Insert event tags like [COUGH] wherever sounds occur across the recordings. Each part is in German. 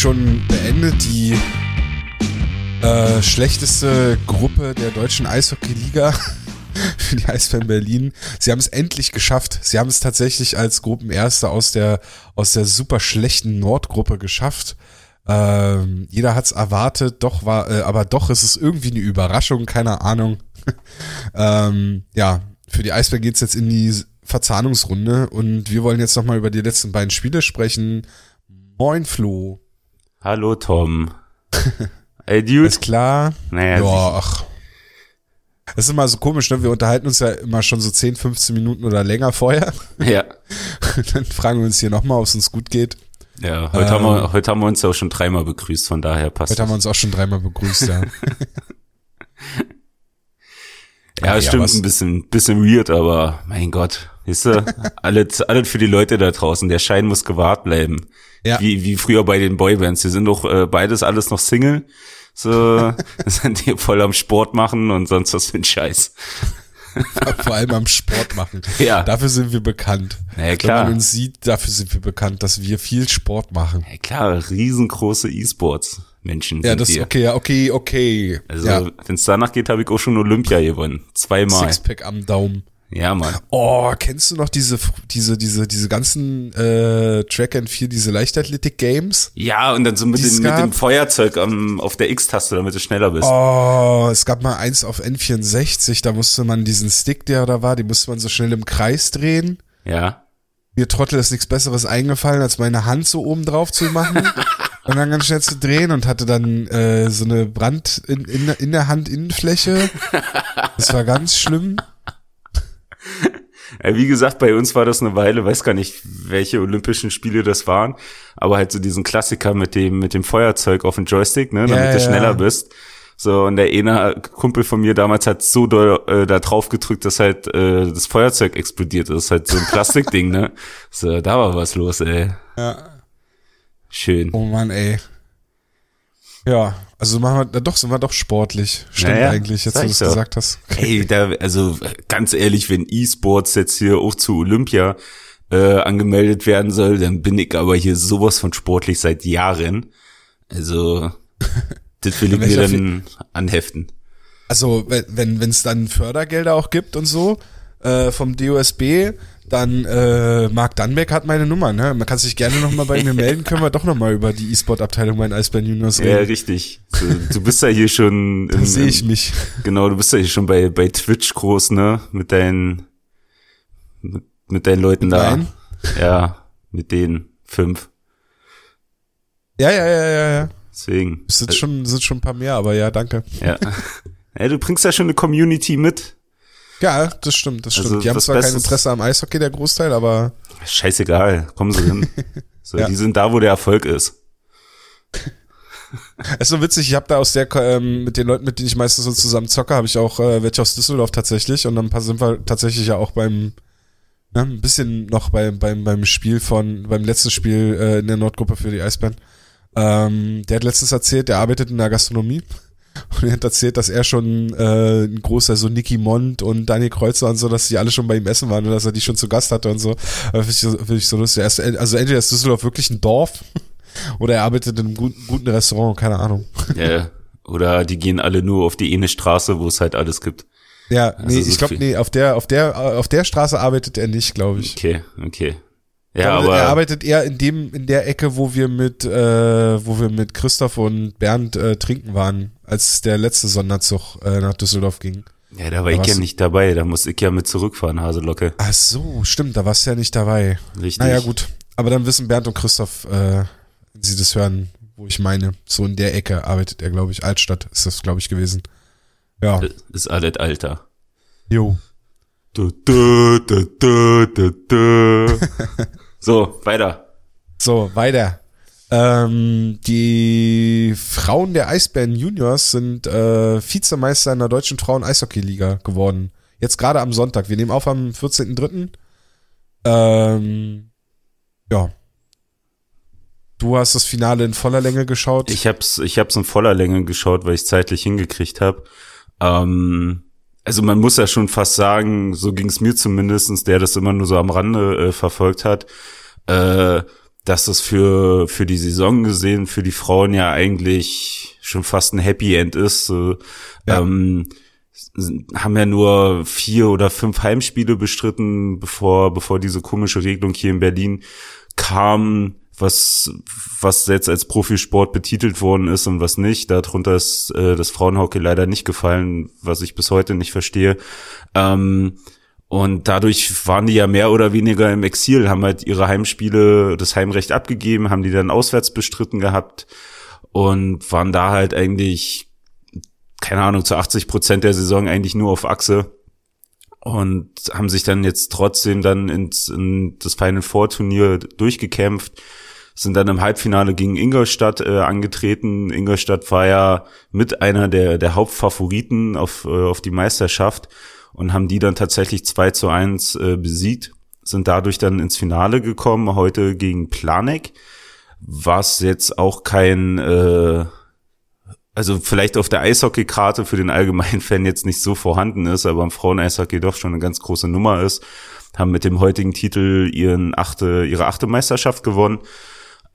schon beendet. Die äh, schlechteste Gruppe der deutschen Eishockey-Liga [LAUGHS] für die Eisbären Berlin. Sie haben es endlich geschafft. Sie haben es tatsächlich als Gruppenerster aus der, aus der super schlechten Nordgruppe geschafft. Ähm, jeder hat's erwartet, doch war, äh, aber doch ist es irgendwie eine Überraschung, keine Ahnung. [LAUGHS] ähm, ja, für die Eisbären geht's jetzt in die Verzahnungsrunde und wir wollen jetzt nochmal über die letzten beiden Spiele sprechen. Moin Flo. Hallo Tom. [LAUGHS] Ey, Dude. Ist klar? Naja, ja, ach. Das ist immer so komisch, ne? Wir unterhalten uns ja immer schon so 10, 15 Minuten oder länger vorher. Ja. [LAUGHS] Dann fragen wir uns hier nochmal, ob es uns gut geht. Ja, heute, ähm, haben wir, heute haben wir uns ja auch schon dreimal begrüßt, von daher passt Heute das. haben wir uns auch schon dreimal begrüßt, ja. [LAUGHS] ja, ja, stimmt, ein bisschen, bisschen weird, aber mein Gott, weißt du, alles, alles für die Leute da draußen, der Schein muss gewahrt bleiben. Ja. Wie, wie früher bei den Boybands. Wir sind doch äh, beides alles noch Single. So, [LAUGHS] sind die voll am Sport machen und sonst was für ein Scheiß. [LAUGHS] Vor allem am Sport machen. Ja. Dafür sind wir bekannt. Na ja, klar. Wenn man uns sieht, dafür sind wir bekannt, dass wir viel Sport machen. Ja, klar, riesengroße E-Sports. Menschen. Ja, das ist okay, ja, okay, okay. Also, ja. wenn es danach geht, habe ich auch schon Olympia gewonnen. Zweimal. Sixpack am Daumen. Ja, Mann. Oh, kennst du noch diese, diese, diese, diese ganzen äh, Track and Field, diese Leichtathletik-Games? Ja, und dann so mit, den, mit dem Feuerzeug am, auf der X-Taste, damit du schneller bist. Oh, es gab mal eins auf N64, da musste man diesen Stick, der da war, die musste man so schnell im Kreis drehen. Ja. Mir Trottel ist nichts Besseres eingefallen, als meine Hand so oben drauf zu machen. [LAUGHS] und dann ganz schnell zu drehen und hatte dann äh, so eine Brand in, in, in der Handinnenfläche. Das war ganz schlimm. Wie gesagt, bei uns war das eine Weile, weiß gar nicht, welche Olympischen Spiele das waren, aber halt so diesen Klassiker mit dem, mit dem Feuerzeug auf dem Joystick, ne, damit ja, du schneller ja. bist. So, und der eine Kumpel von mir damals hat so doll äh, da drauf gedrückt, dass halt äh, das Feuerzeug explodiert ist. Halt so ein Plastikding, ne? [LAUGHS] So, da war was los, ey. Ja. Schön. Oh Mann, ey. Ja, also machen wir, doch, sind wir doch sportlich. Stimmt naja, eigentlich, jetzt wo du es gesagt hast. Ey, da, also ganz ehrlich, wenn E-Sports jetzt hier auch zu Olympia äh, angemeldet werden soll, dann bin ich aber hier sowas von sportlich seit Jahren. Also, [LAUGHS] das will ich mir dann anheften. Also, wenn es dann Fördergelder auch gibt und so äh, vom DOSB, dann äh, Marc Dannbeck hat meine Nummer, ne? Man kann sich gerne nochmal bei mir [LAUGHS] melden, können wir doch nochmal über die E-Sport-Abteilung bei den Eisbären Juniors reden. Ja, richtig. Du, du bist ja hier schon. da sehe ich mich. Genau, du bist ja hier schon bei, bei Twitch groß, ne? Mit deinen mit, mit deinen Leuten mit da. Nein? Ja, mit den fünf. Ja, ja, ja, ja, ja. Deswegen. Es sind schon, sind schon ein paar mehr, aber ja, danke. Ja. [LAUGHS] ja du bringst ja schon eine Community mit. Ja, das stimmt, das stimmt. Also, die haben zwar kein Interesse am Eishockey, der Großteil, aber. Scheißegal, kommen sie hin. [LAUGHS] So, ja. Die sind da, wo der Erfolg ist. [LAUGHS] Es ist so witzig, ich habe da aus der, ähm, mit den Leuten, mit denen ich meistens so zusammen zocke, habe ich auch äh, welche aus Düsseldorf tatsächlich und dann sind wir tatsächlich ja auch beim, ne, ein bisschen noch beim, beim, beim Spiel von, beim letzten Spiel äh, in der Nordgruppe für die Eisbären. Ähm, der hat letztens erzählt, der arbeitet in der Gastronomie und er hat erzählt, dass er schon äh, ein großer, so Nicky Mond und Daniel Kreuzer und so, dass die alle schon bei ihm essen waren und dass er die schon zu Gast hatte und so. Finde ich, find ich so lustig. Also entweder ist Düsseldorf wirklich ein Dorf [LAUGHS] oder er arbeitet in einem guten, guten Restaurant, keine Ahnung. Ja, oder die gehen alle nur auf die eine Straße, wo es halt alles gibt. Ja, nee, also so ich glaube, nee, auf der, auf der, auf der Straße arbeitet er nicht, glaube ich. Okay, okay. Ja, aber er arbeitet eher in dem in der Ecke, wo wir mit äh, wo wir mit Christoph und Bernd äh, trinken waren, als der letzte Sonderzug äh, nach Düsseldorf ging. Ja, da war da ich ja nicht dabei, da musste ich ja mit zurückfahren, Haselocke. Ach so, stimmt, da warst du ja nicht dabei. Richtig. Naja, gut. Aber dann wissen Bernd und Christoph, äh, wenn sie das hören, wo ich meine, so in der Ecke arbeitet er, glaube ich. Altstadt ist das, glaube ich, gewesen. Ja. Ist alles Alter. Jo. Du, du, du, du, du, du. [LAUGHS] so, weiter. So, weiter. Ähm, die Frauen der Eisbären Juniors sind äh, Vizemeister in der deutschen Frauen-Eishockey-Liga geworden. Jetzt gerade am Sonntag. Wir nehmen auf am 14.03. Ähm, ja. Du hast das Finale in voller Länge geschaut. Ich hab's, ich hab's in voller Länge geschaut, weil ich zeitlich hingekriegt habe. Ähm, also man muss ja schon fast sagen, so ging es mir zumindestens, der das immer nur so am Rande äh, verfolgt hat. Äh, dass das für, für die Saison gesehen, für die Frauen ja eigentlich schon fast ein Happy End ist. So, ja. ähm, haben ja nur vier oder fünf Heimspiele bestritten, bevor, bevor diese komische Regelung hier in Berlin kam, was, was jetzt als Profisport betitelt worden ist und was nicht. Darunter ist äh, das Frauenhockey leider nicht gefallen, was ich bis heute nicht verstehe. Ähm, und dadurch waren die ja mehr oder weniger im Exil, haben halt ihre Heimspiele, das Heimrecht abgegeben, haben die dann auswärts bestritten gehabt und waren da halt eigentlich, keine Ahnung, zu 80 Prozent der Saison eigentlich nur auf Achse und haben sich dann jetzt trotzdem dann ins in das Final Four Turnier durchgekämpft, sind dann im Halbfinale gegen Ingolstadt äh, angetreten. Ingolstadt war ja mit einer der der Hauptfavoriten auf äh, auf die Meisterschaft und haben die dann tatsächlich 2 zu 1 äh, besiegt, sind dadurch dann ins Finale gekommen, heute gegen Planek, was jetzt auch kein, äh, also vielleicht auf der Eishockeykarte für den allgemeinen [LAUGHS] Fan jetzt nicht so vorhanden ist, aber im Frauen-Eishockey doch schon eine ganz große Nummer ist, haben mit dem heutigen Titel ihren achte, ihre achte Meisterschaft gewonnen.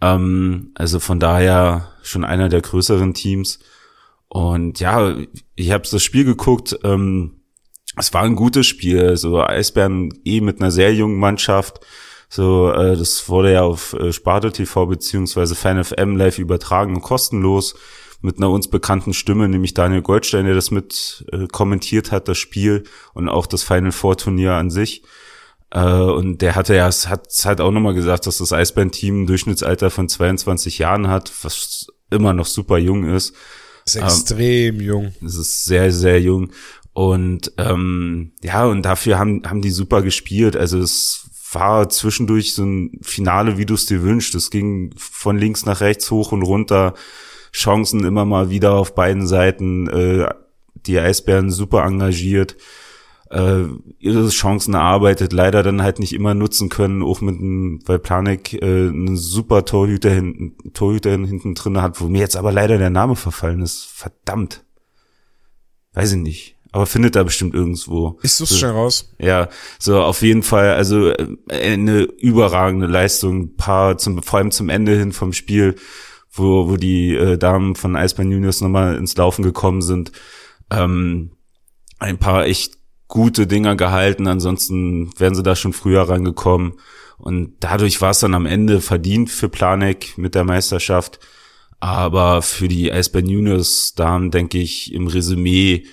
Ähm, also von daher schon einer der größeren Teams. Und ja, ich habe das Spiel geguckt, ähm, es war ein gutes Spiel. So Eisbären eh mit einer sehr jungen Mannschaft. So, äh, das wurde ja auf äh, Spartel TV beziehungsweise FanFM live übertragen und kostenlos mit einer uns bekannten Stimme, nämlich Daniel Goldstein, der das mit äh, kommentiert hat, das Spiel und auch das Final Four Turnier an sich. Äh, und der hatte ja, es hat halt auch nochmal gesagt, dass das Eisbären-Team ein Durchschnittsalter von 22 Jahren hat, was immer noch super jung ist. Das ist extrem ähm, jung. Es ist sehr, sehr jung. Und ähm, ja, und dafür haben, haben die super gespielt. Also es war zwischendurch so ein Finale, wie du es dir wünschst. Es ging von links nach rechts hoch und runter. Chancen immer mal wieder auf beiden Seiten. Äh, die Eisbären super engagiert. Äh, ihre Chancen erarbeitet, leider dann halt nicht immer nutzen können, auch mit einem, weil Planik äh, einen super Torhüter hinten, Torhüter hinten drin hat, wo mir jetzt aber leider der Name verfallen ist. Verdammt. Weiß ich nicht aber findet da bestimmt irgendwo. Ich such's so, schnell raus. Ja, so auf jeden Fall, also äh, eine überragende Leistung, paar zum, vor allem zum Ende hin vom Spiel, wo, wo die äh, Damen von Eisbahn Juniors nochmal ins Laufen gekommen sind. Ähm, ein paar echt gute Dinger gehalten, ansonsten wären sie da schon früher rangekommen. Und dadurch war es dann am Ende verdient für Planek mit der Meisterschaft. Aber für die Eisbahn Juniors Damen denke ich im Resümee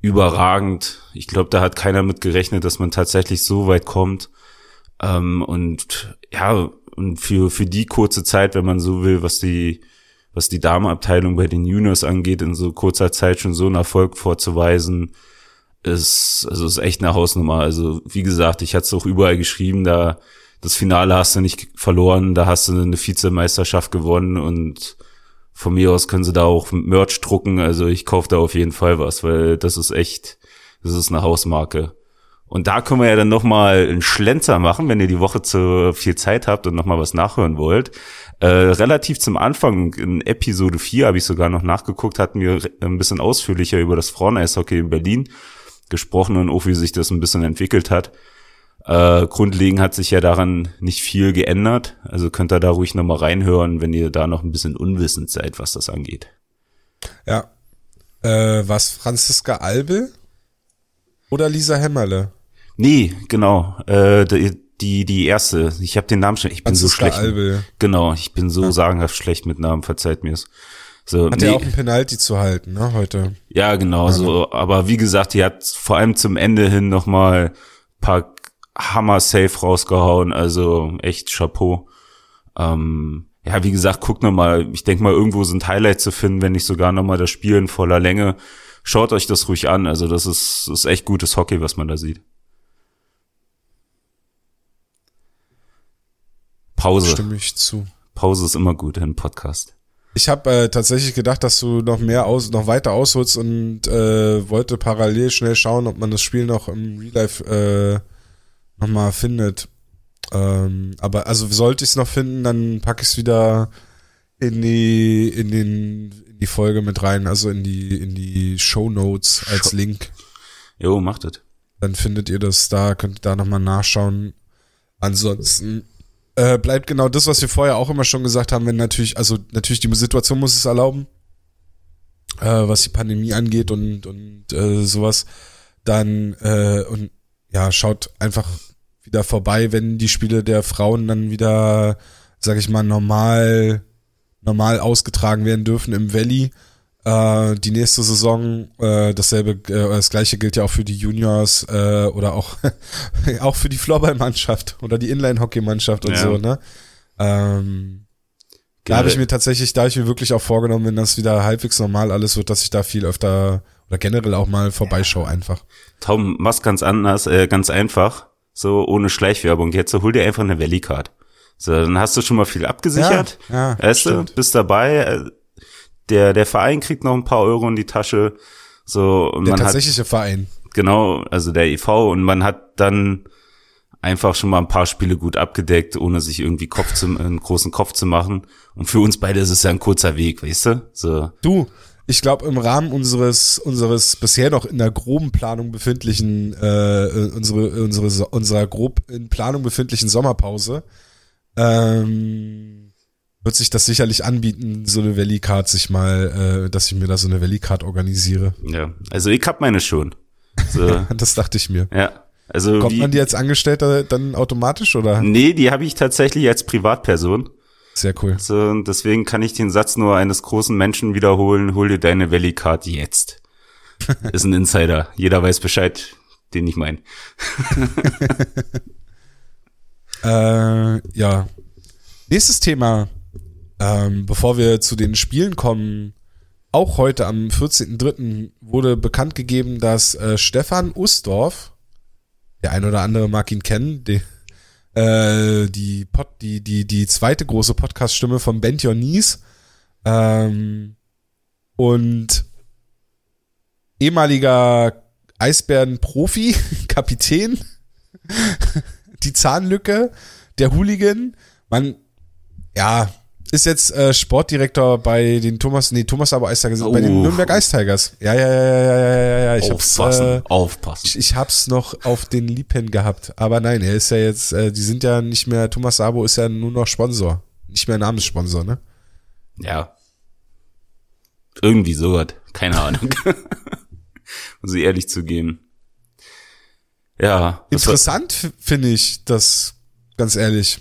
überragend. Ich glaube, da hat keiner mit gerechnet, dass man tatsächlich so weit kommt. Ähm, und ja, und für, für die kurze Zeit, wenn man so will, was die, was die Damenabteilung bei den Juniors angeht, in so kurzer Zeit schon so einen Erfolg vorzuweisen, ist, also ist echt eine Hausnummer. Also, wie gesagt, ich hatte es auch überall geschrieben, da, das Finale hast du nicht verloren, da hast du eine Vizemeisterschaft gewonnen und von mir aus können sie da auch Merch drucken. Also ich kaufe da auf jeden Fall was, weil das ist echt, das ist eine Hausmarke. Und da können wir ja dann nochmal einen Schlenzer machen, wenn ihr die Woche zu viel Zeit habt und nochmal was nachhören wollt. Äh, relativ zum Anfang, in Episode 4 habe ich sogar noch nachgeguckt, hatten wir ein bisschen ausführlicher über das Frauen-Eishockey in Berlin gesprochen und auch wie sich das ein bisschen entwickelt hat. Äh, grundlegend hat sich ja daran nicht viel geändert. Also könnt ihr da ruhig nochmal reinhören, wenn ihr da noch ein bisschen unwissend seid, was das angeht. Ja. Äh, was Franziska Albel oder Lisa Hämmerle? Nee, genau. Äh, die, die, die erste. Ich habe den Namen schon. Ich bin Franziska so schlecht. Albel. Genau, ich bin so ja. sagenhaft schlecht mit Namen, verzeiht mir's. So, hat nee. ja auch ein Penalty zu halten, ne, heute. Ja, genau, ja. so, aber wie gesagt, die hat vor allem zum Ende hin nochmal paar Hammer-Safe rausgehauen, also echt Chapeau. Ähm, ja, wie gesagt, guckt noch mal. Ich denke mal, irgendwo sind Highlights zu finden, wenn nicht sogar noch mal das Spiel in voller Länge. Schaut euch das ruhig an. Also das ist, ist echt gutes Hockey, was man da sieht. Pause. Stimme ich zu. Pause ist immer gut in Podcast. Ich habe äh, tatsächlich gedacht, dass du noch mehr aus, noch weiter ausholst und äh, wollte parallel schnell schauen, ob man das Spiel noch im Real Life äh, nochmal findet. Ähm, aber also sollte ich es noch finden, dann packe ich es wieder in die in den in die Folge mit rein, also in die in die Show Notes als Link. Jo, macht das. Dann findet ihr das da, könnt ihr da nochmal nachschauen. Ansonsten äh, bleibt genau das, was wir vorher auch immer schon gesagt haben, wenn natürlich, also natürlich die Situation muss es erlauben, äh, was die Pandemie angeht und, und äh, sowas, dann äh, und ja, schaut einfach wieder vorbei, wenn die Spiele der Frauen dann wieder, sag ich mal, normal, normal ausgetragen werden dürfen im Valley. Äh, die nächste Saison, äh, dasselbe, äh, das gleiche gilt ja auch für die Juniors äh, oder auch, [LAUGHS] auch für die Floorball-Mannschaft oder die Inline-Hockey-Mannschaft und ja. so, ne? Ähm, da habe ich mir tatsächlich, da habe ich mir wirklich auch vorgenommen, wenn das wieder halbwegs normal alles wird, dass ich da viel öfter oder generell auch mal vorbeischaue einfach. Tom, mach's ganz anders, äh, ganz einfach, so ohne Schleichwerbung. Jetzt so, hol dir einfach eine Valley Card. So, dann hast du schon mal viel abgesichert. Ja, ja, weißt du, bist dabei. Der, der Verein kriegt noch ein paar Euro in die Tasche. So, und der man tatsächliche hat, Verein. Genau, also der EV und man hat dann einfach schon mal ein paar Spiele gut abgedeckt, ohne sich irgendwie Kopf zu, einen großen Kopf zu machen. Und für uns beide ist es ja ein kurzer Weg, weißt du? So. Du, ich glaube, im Rahmen unseres, unseres bisher noch in der groben Planung befindlichen, äh, unsere, unsere, unserer grob in Planung befindlichen Sommerpause, ähm, wird sich das sicherlich anbieten, so eine Valley Card sich mal, äh, dass ich mir da so eine Valley Card organisiere. Ja, also ich hab meine schon. So. [LAUGHS] das dachte ich mir. Ja. Also Kommt wie, man die als Angestellter dann automatisch oder? Nee, die habe ich tatsächlich als Privatperson. Sehr cool. So, deswegen kann ich den Satz nur eines großen Menschen wiederholen, hol dir deine Valley Card jetzt. [LAUGHS] Ist ein Insider. Jeder weiß Bescheid, den ich meine. [LAUGHS] äh, ja. Nächstes Thema ähm, bevor wir zu den Spielen kommen, auch heute am 14.03. wurde bekannt gegeben, dass äh, Stefan Ustorf, der ein oder andere mag ihn kennen, die, äh, die, Pod, die, die, die zweite große Podcast-Stimme von Bend Your Knees ähm, und ehemaliger Eisbären-Profi, [LAUGHS] Kapitän, [LAUGHS] die Zahnlücke, der Hooligan, man, ja, ist jetzt äh, Sportdirektor bei den Thomas, nee, Thomas aber Eistagers, oh. bei den Nürnberg Ice Tigers. Ja, ja, ja, ja, ja, ja, ja. Ich aufpassen, hab's, äh, aufpassen. Ich, ich hab's noch auf den Lippen gehabt. Aber nein, er ist ja jetzt, äh, die sind ja nicht mehr, Thomas Sabo ist ja nur noch Sponsor. Nicht mehr Namenssponsor, ne? Ja. Irgendwie so was. Keine Ahnung. [LAUGHS] Muss ich ehrlich zugeben. Ja. Interessant finde ich das, ganz ehrlich.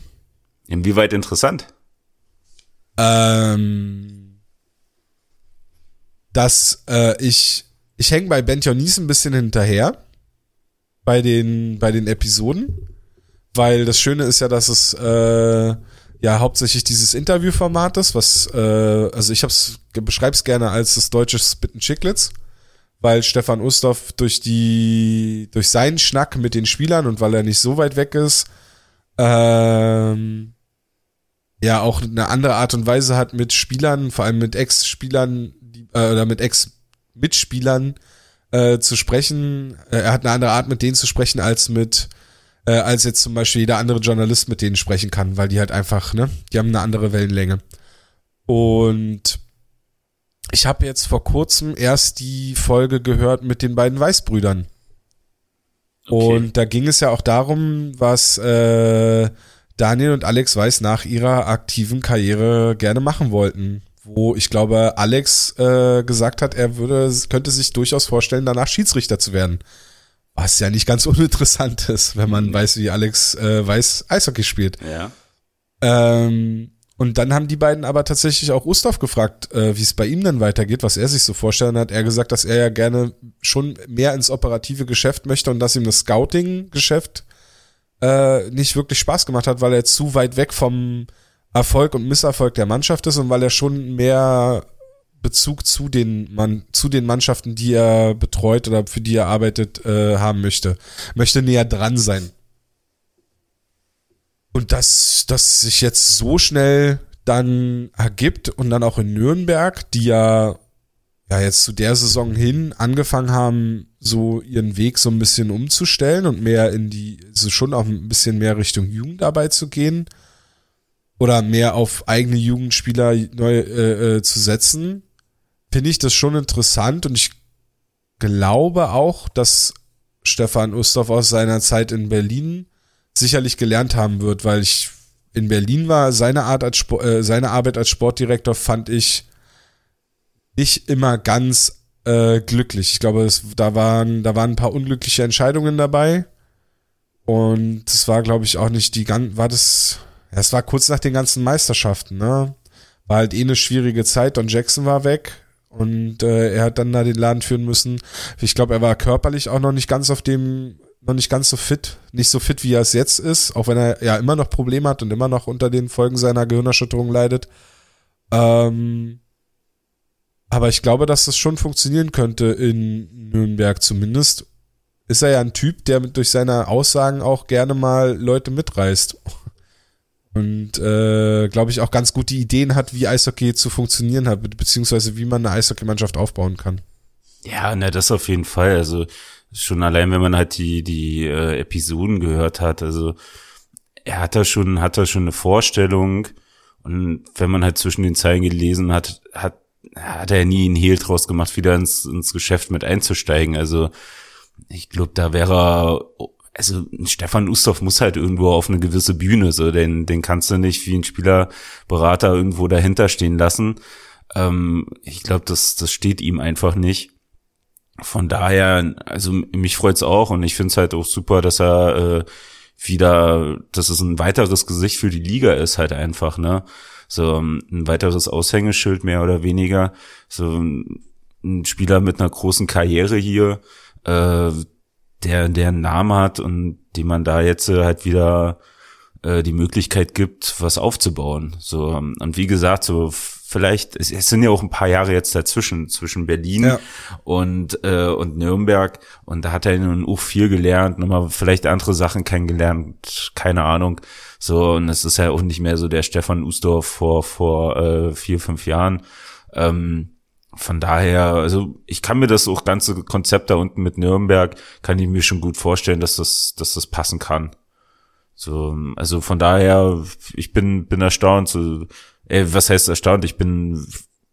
Inwieweit interessant? Ähm, dass äh, ich, ich hänge bei Ben Jonis ein bisschen hinterher bei den, bei den Episoden, weil das Schöne ist ja, dass es äh, ja hauptsächlich dieses Interviewformat ist, was, äh, also ich hab's, beschreib's gerne als das deutsche Spitten Chicklets, weil Stefan Ustorf durch die, durch seinen Schnack mit den Spielern und weil er nicht so weit weg ist, ähm, ja auch eine andere Art und Weise hat mit Spielern, vor allem mit Ex-Spielern äh, oder mit Ex-Mitspielern äh, zu sprechen. Äh, er hat eine andere Art, mit denen zu sprechen, als mit äh, als jetzt zum Beispiel jeder andere Journalist mit denen sprechen kann, weil die halt einfach, ne, die haben eine andere Wellenlänge. Und ich habe jetzt vor kurzem erst die Folge gehört mit den beiden Weißbrüdern. Okay. Und da ging es ja auch darum, was äh, Daniel und Alex Weiß nach ihrer aktiven Karriere gerne machen wollten. Wo ich glaube, Alex äh, gesagt hat, er würde, könnte sich durchaus vorstellen, danach Schiedsrichter zu werden. Was ja nicht ganz [LAUGHS] uninteressant ist, wenn man mhm. weiß, wie Alex äh, Weiß Eishockey spielt. Ja. Ähm, und dann haben die beiden aber tatsächlich auch Gustav gefragt, äh, wie es bei ihm dann weitergeht, was er sich so vorstellen hat. Er gesagt, dass er ja gerne schon mehr ins operative Geschäft möchte und dass ihm das Scouting-Geschäft äh, nicht wirklich Spaß gemacht hat, weil er zu weit weg vom Erfolg und Misserfolg der Mannschaft ist und weil er schon mehr Bezug zu den Mann, zu den Mannschaften, die er betreut oder für die er arbeitet, äh, haben möchte. Möchte näher dran sein. Und dass das sich jetzt so schnell dann ergibt und dann auch in Nürnberg, die ja ja jetzt zu der Saison hin angefangen haben, so ihren Weg so ein bisschen umzustellen und mehr in die, also schon auch ein bisschen mehr Richtung Jugendarbeit zu gehen oder mehr auf eigene Jugendspieler neu äh, äh, zu setzen, finde ich das schon interessant und ich glaube auch, dass Stefan Ustorf aus seiner Zeit in Berlin sicherlich gelernt haben wird, weil ich in Berlin war, seine Art als Sport, äh, seine Arbeit als Sportdirektor fand ich nicht immer ganz äh, glücklich. Ich glaube, es, da waren, da waren ein paar unglückliche Entscheidungen dabei. Und es war, glaube ich, auch nicht die ganz, war das, es war kurz nach den ganzen Meisterschaften, ne? War halt eh eine schwierige Zeit. Don Jackson war weg und äh, er hat dann da den Laden führen müssen. Ich glaube, er war körperlich auch noch nicht ganz auf dem, noch nicht ganz so fit, nicht so fit, wie er es jetzt ist, auch wenn er ja immer noch Probleme hat und immer noch unter den Folgen seiner Gehirnerschütterung leidet. Ähm, aber ich glaube, dass das schon funktionieren könnte in Nürnberg zumindest. Ist er ja ein Typ, der durch seine Aussagen auch gerne mal Leute mitreißt. Und äh, glaube ich auch ganz gut die Ideen hat, wie Eishockey zu funktionieren hat, beziehungsweise wie man eine Eishockeymannschaft aufbauen kann. Ja, na, das auf jeden Fall. Also schon allein, wenn man halt die, die äh, Episoden gehört hat, also er hat da schon, hat da schon eine Vorstellung. Und wenn man halt zwischen den Zeilen gelesen hat, hat hat er nie einen Hehl draus gemacht, wieder ins, ins Geschäft mit einzusteigen. Also ich glaube, da wäre er, also Stefan Ustorf muss halt irgendwo auf eine gewisse Bühne, so den, den kannst du nicht wie ein Spielerberater irgendwo dahinter stehen lassen. Ähm, ich glaube, das, das steht ihm einfach nicht. Von daher, also mich freut's auch und ich finde es halt auch super, dass er äh, wieder, dass es ein weiteres Gesicht für die Liga ist, halt einfach, ne? So ähm, ein weiteres Aushängeschild mehr oder weniger. So ein Spieler mit einer großen Karriere hier, äh, der, der einen Namen hat und dem man da jetzt äh, halt wieder äh, die Möglichkeit gibt, was aufzubauen. So, ähm, und wie gesagt, so vielleicht, es, es sind ja auch ein paar Jahre jetzt dazwischen, zwischen Berlin ja. und, äh, und Nürnberg. Und da hat er nun auch viel gelernt, nochmal vielleicht andere Sachen kennengelernt, keine Ahnung. So, und es ist ja auch nicht mehr so der Stefan Usdorf vor, vor äh, vier, fünf Jahren. Ähm, von daher, also ich kann mir das auch ganze Konzept da unten mit Nürnberg, kann ich mir schon gut vorstellen, dass das, dass das passen kann. So, also von daher, ich bin, bin erstaunt. So, ey, was heißt erstaunt? Ich bin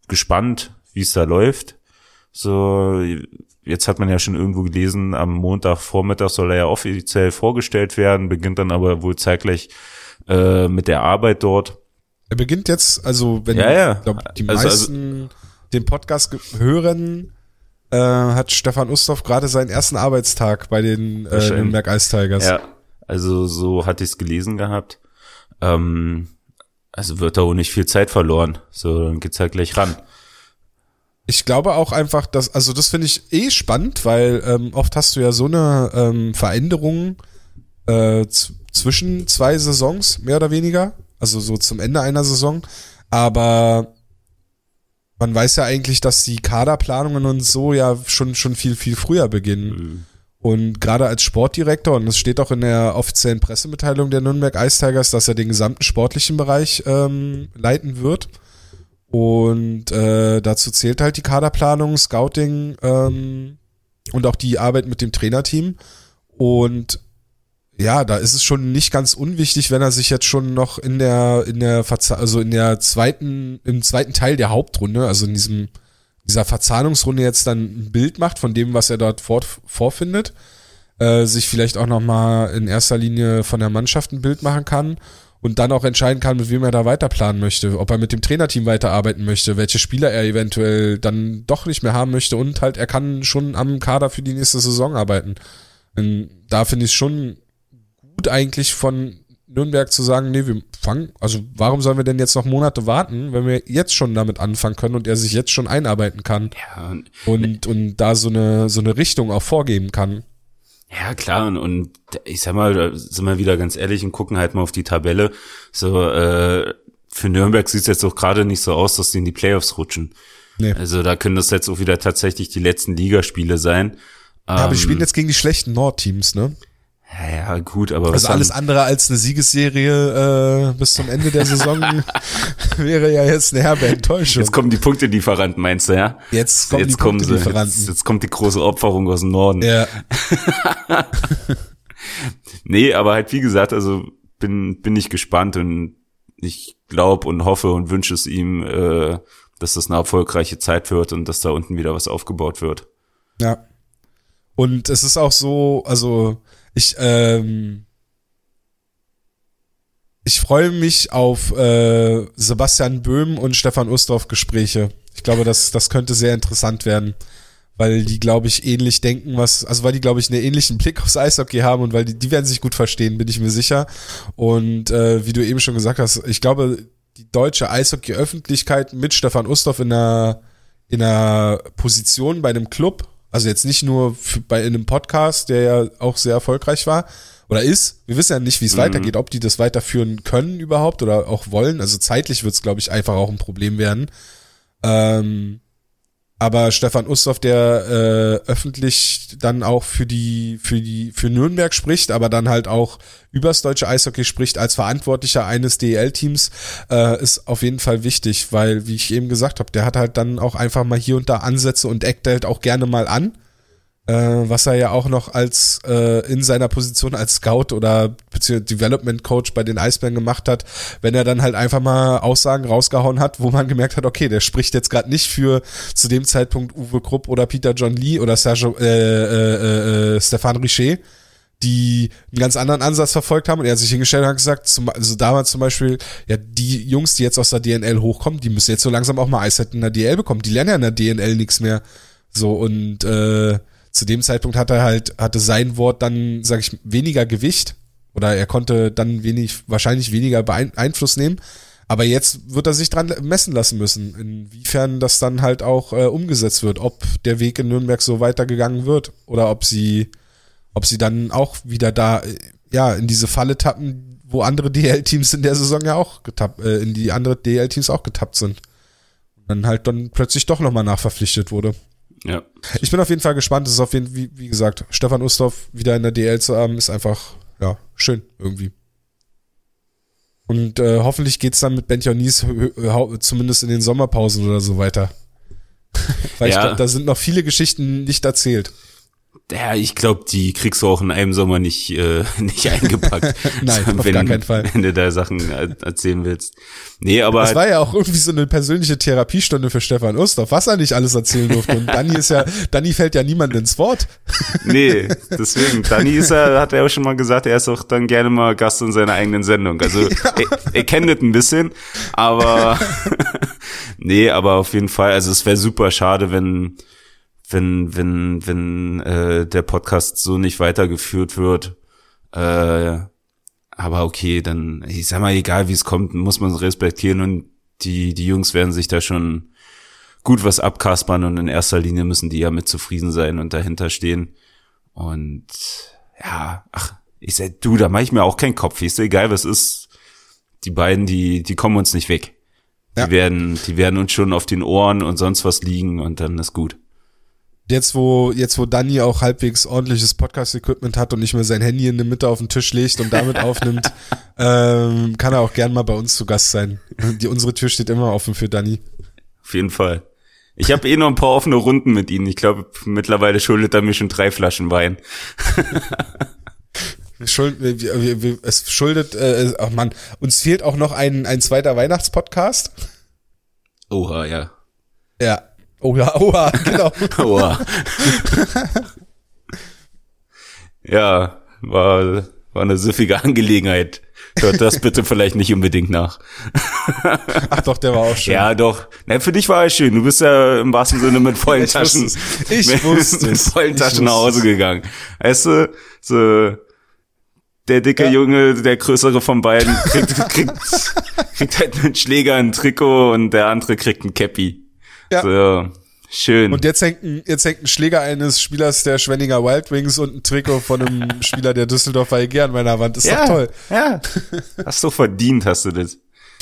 gespannt, wie es da läuft. So, jetzt hat man ja schon irgendwo gelesen, am Montagvormittag soll er ja offiziell vorgestellt werden, beginnt dann aber wohl zeitgleich äh, mit der Arbeit dort. Er beginnt jetzt, also wenn ja, ja. Glaub, die also, also meisten also, den Podcast hören, äh, hat Stefan Ustorf gerade seinen ersten Arbeitstag bei den äh, Nürnberg Ice Tigers. Ja, also so hatte ich es gelesen gehabt. Ähm, also wird da auch nicht viel Zeit verloren. So, dann geht's halt gleich ran. Ich glaube auch einfach, dass, also das finde ich eh spannend, weil ähm, oft hast du ja so eine ähm, Veränderung äh, zwischen zwei Saisons, mehr oder weniger. Also so zum Ende einer Saison. Aber man weiß ja eigentlich, dass die Kaderplanungen und so ja schon, schon viel, viel früher beginnen. Mhm. Und gerade als Sportdirektor, und es steht auch in der offiziellen Pressemitteilung der Nürnberg Ice Tigers, dass er den gesamten sportlichen Bereich ähm, leiten wird. Und äh, dazu zählt halt die Kaderplanung, Scouting ähm, und auch die Arbeit mit dem Trainerteam. Und ja, da ist es schon nicht ganz unwichtig, wenn er sich jetzt schon noch in der, in der, Verza also in der zweiten, im zweiten Teil der Hauptrunde, also in diesem, dieser Verzahnungsrunde jetzt dann ein Bild macht von dem, was er dort fort, vorfindet, äh, sich vielleicht auch nochmal in erster Linie von der Mannschaft ein Bild machen kann und dann auch entscheiden kann, mit wem er da weiterplanen möchte, ob er mit dem Trainerteam weiterarbeiten möchte, welche Spieler er eventuell dann doch nicht mehr haben möchte und halt er kann schon am Kader für die nächste Saison arbeiten. Und da finde ich schon gut eigentlich von Nürnberg zu sagen, nee, wir fangen, also warum sollen wir denn jetzt noch Monate warten, wenn wir jetzt schon damit anfangen können und er sich jetzt schon einarbeiten kann ja, und, und, da so eine, so eine Richtung auch vorgeben kann. Ja, klar, und, und ich sag mal, sind wir wieder ganz ehrlich und gucken halt mal auf die Tabelle. So, äh, für Nürnberg sieht es jetzt auch gerade nicht so aus, dass sie in die Playoffs rutschen. Nee. Also da können das jetzt auch wieder tatsächlich die letzten Ligaspiele sein. Ja, aber die spielen ähm, jetzt gegen die schlechten Nordteams, ne? Ja, gut, aber also alles andere als eine Siegesserie äh, bis zum Ende der Saison [LAUGHS] wäre ja jetzt eine herbe Enttäuschung. Jetzt kommen die Punktelieferanten, meinst du, ja? Jetzt kommen jetzt die kommen. Sie, jetzt, jetzt kommt die große Opferung aus dem Norden. Ja. [LAUGHS] nee, aber halt wie gesagt, also bin bin ich gespannt und ich glaube und hoffe und wünsche es ihm, äh, dass das eine erfolgreiche Zeit wird und dass da unten wieder was aufgebaut wird. Ja. Und es ist auch so, also ich, ähm, ich freue mich auf äh, Sebastian Böhm und Stefan Ustorf Gespräche. Ich glaube, das, das könnte sehr interessant werden, weil die, glaube ich, ähnlich denken, was, also weil die, glaube ich, einen ähnlichen Blick aufs Eishockey haben und weil die, die werden sich gut verstehen, bin ich mir sicher. Und äh, wie du eben schon gesagt hast, ich glaube, die deutsche Eishockey-Öffentlichkeit mit Stefan Ustorf in einer, in einer Position bei einem Club, also jetzt nicht nur für, bei in einem Podcast, der ja auch sehr erfolgreich war, oder ist. Wir wissen ja nicht, wie es mhm. weitergeht, ob die das weiterführen können überhaupt oder auch wollen. Also zeitlich wird es, glaube ich, einfach auch ein Problem werden. Ähm, aber Stefan Ustorf, der äh, öffentlich dann auch für die, für die, für Nürnberg spricht, aber dann halt auch übers deutsche Eishockey spricht als Verantwortlicher eines DEL-Teams, äh, ist auf jeden Fall wichtig, weil, wie ich eben gesagt habe, der hat halt dann auch einfach mal hier und da Ansätze und eckt halt auch gerne mal an äh, was er ja auch noch als äh, in seiner Position als Scout oder beziehungsweise Development Coach bei den Eisbären gemacht hat, wenn er dann halt einfach mal Aussagen rausgehauen hat, wo man gemerkt hat, okay, der spricht jetzt gerade nicht für zu dem Zeitpunkt Uwe Krupp oder Peter John Lee oder Sergio, äh, äh, äh, Stefan Richer, die einen ganz anderen Ansatz verfolgt haben und er hat sich hingestellt und hat gesagt, zum, also damals zum Beispiel, ja, die Jungs, die jetzt aus der DNL hochkommen, die müssen jetzt so langsam auch mal Eiszeit in der DL bekommen, die lernen ja in der DNL nichts mehr. So und äh, zu dem Zeitpunkt hat er halt, hatte sein Wort dann, sag ich, weniger Gewicht oder er konnte dann wenig, wahrscheinlich weniger Einfluss nehmen. Aber jetzt wird er sich dran messen lassen müssen, inwiefern das dann halt auch äh, umgesetzt wird, ob der Weg in Nürnberg so weitergegangen wird oder ob sie, ob sie dann auch wieder da, äh, ja, in diese Falle tappen, wo andere [LAUGHS] DL-Teams in der Saison ja auch getappt, äh, in die andere DL-Teams auch getappt sind. Und dann halt dann plötzlich doch nochmal nachverpflichtet wurde. Ja. Ich bin auf jeden Fall gespannt. Es ist auf jeden Fall, wie, wie gesagt, Stefan Ustorf wieder in der DL zu haben, ist einfach, ja, schön irgendwie. Und äh, hoffentlich geht's dann mit Benjonis zumindest in den Sommerpausen oder so weiter. [LAUGHS] Weil ja. ich glaube, da sind noch viele Geschichten nicht erzählt. Ja, ich glaube, die kriegst du auch in einem Sommer nicht, äh, [LAUGHS] nicht eingepackt. [LAUGHS] Nein, auf wenn, gar keinen Fall. Wenn du da Sachen erzählen willst. Nee, aber. Das war ja auch irgendwie so eine persönliche Therapiestunde für Stefan Ustorf, was er nicht alles erzählen durfte. Und Dani ist ja, Dani fällt ja niemand ins Wort. [LAUGHS] Nee, deswegen. Dani ist ja, hat er auch schon mal gesagt, er ist auch dann gerne mal Gast in seiner eigenen Sendung. Also, ja. er, er kennt das ein bisschen, aber, nee, aber auf jeden Fall, also es wäre super schade, wenn, wenn, wenn, wenn äh, der Podcast so nicht weitergeführt wird. Äh, aber okay, dann, ich sag mal, egal wie es kommt, muss man es respektieren und die, die Jungs werden sich da schon gut was abkaspern und in erster Linie müssen die ja mit zufrieden sein und dahinter stehen. Und ja, ach, ich sag, du, da mach ich mir auch keinen Kopf. Ich sag, egal was ist, die beiden, die, die kommen uns nicht weg. Die ja. werden, die werden uns schon auf den Ohren und sonst was liegen und dann ist gut jetzt wo jetzt wo Danny auch halbwegs ordentliches Podcast-Equipment hat und nicht mehr sein Handy in der Mitte auf den Tisch legt und damit [LAUGHS] aufnimmt, ähm, kann er auch gern mal bei uns zu Gast sein. Die unsere Tür steht immer offen für Danny. Auf jeden Fall. Ich habe eh noch ein paar offene Runden mit ihnen. Ich glaube, mittlerweile schuldet er mir schon drei Flaschen Wein. [LAUGHS] Schuld, wir, wir, wir, es schuldet, äh, ach man, uns fehlt auch noch ein, ein zweiter Weihnachtspodcast. Oha, ja. Ja, Oh ja, oha, [LAUGHS] genau. oha. ja, war, war eine süffige Angelegenheit. Hört das bitte vielleicht nicht unbedingt nach. [LAUGHS] Ach doch, der war auch schön. Ja, doch. Na, für dich war er schön. Du bist ja im wahrsten Sinne mit vollen ich Taschen. Wusste ich wusste Mit vollen Taschen nach Hause gegangen. Weißt du, so, der dicke ja. Junge, der größere von beiden, kriegt, [LAUGHS] kriegt, kriegt halt einen Schläger, ein Trikot und der andere kriegt ein Cappy. Ja. So, schön. Und jetzt hängt, ein, jetzt hängt ein Schläger eines Spielers der Schwenninger Wild Wings und ein Trikot von einem [LAUGHS] Spieler der Düsseldorfer EG an meiner Wand. Ist ja, doch toll. Ja. [LAUGHS] Hast du verdient, hast du das.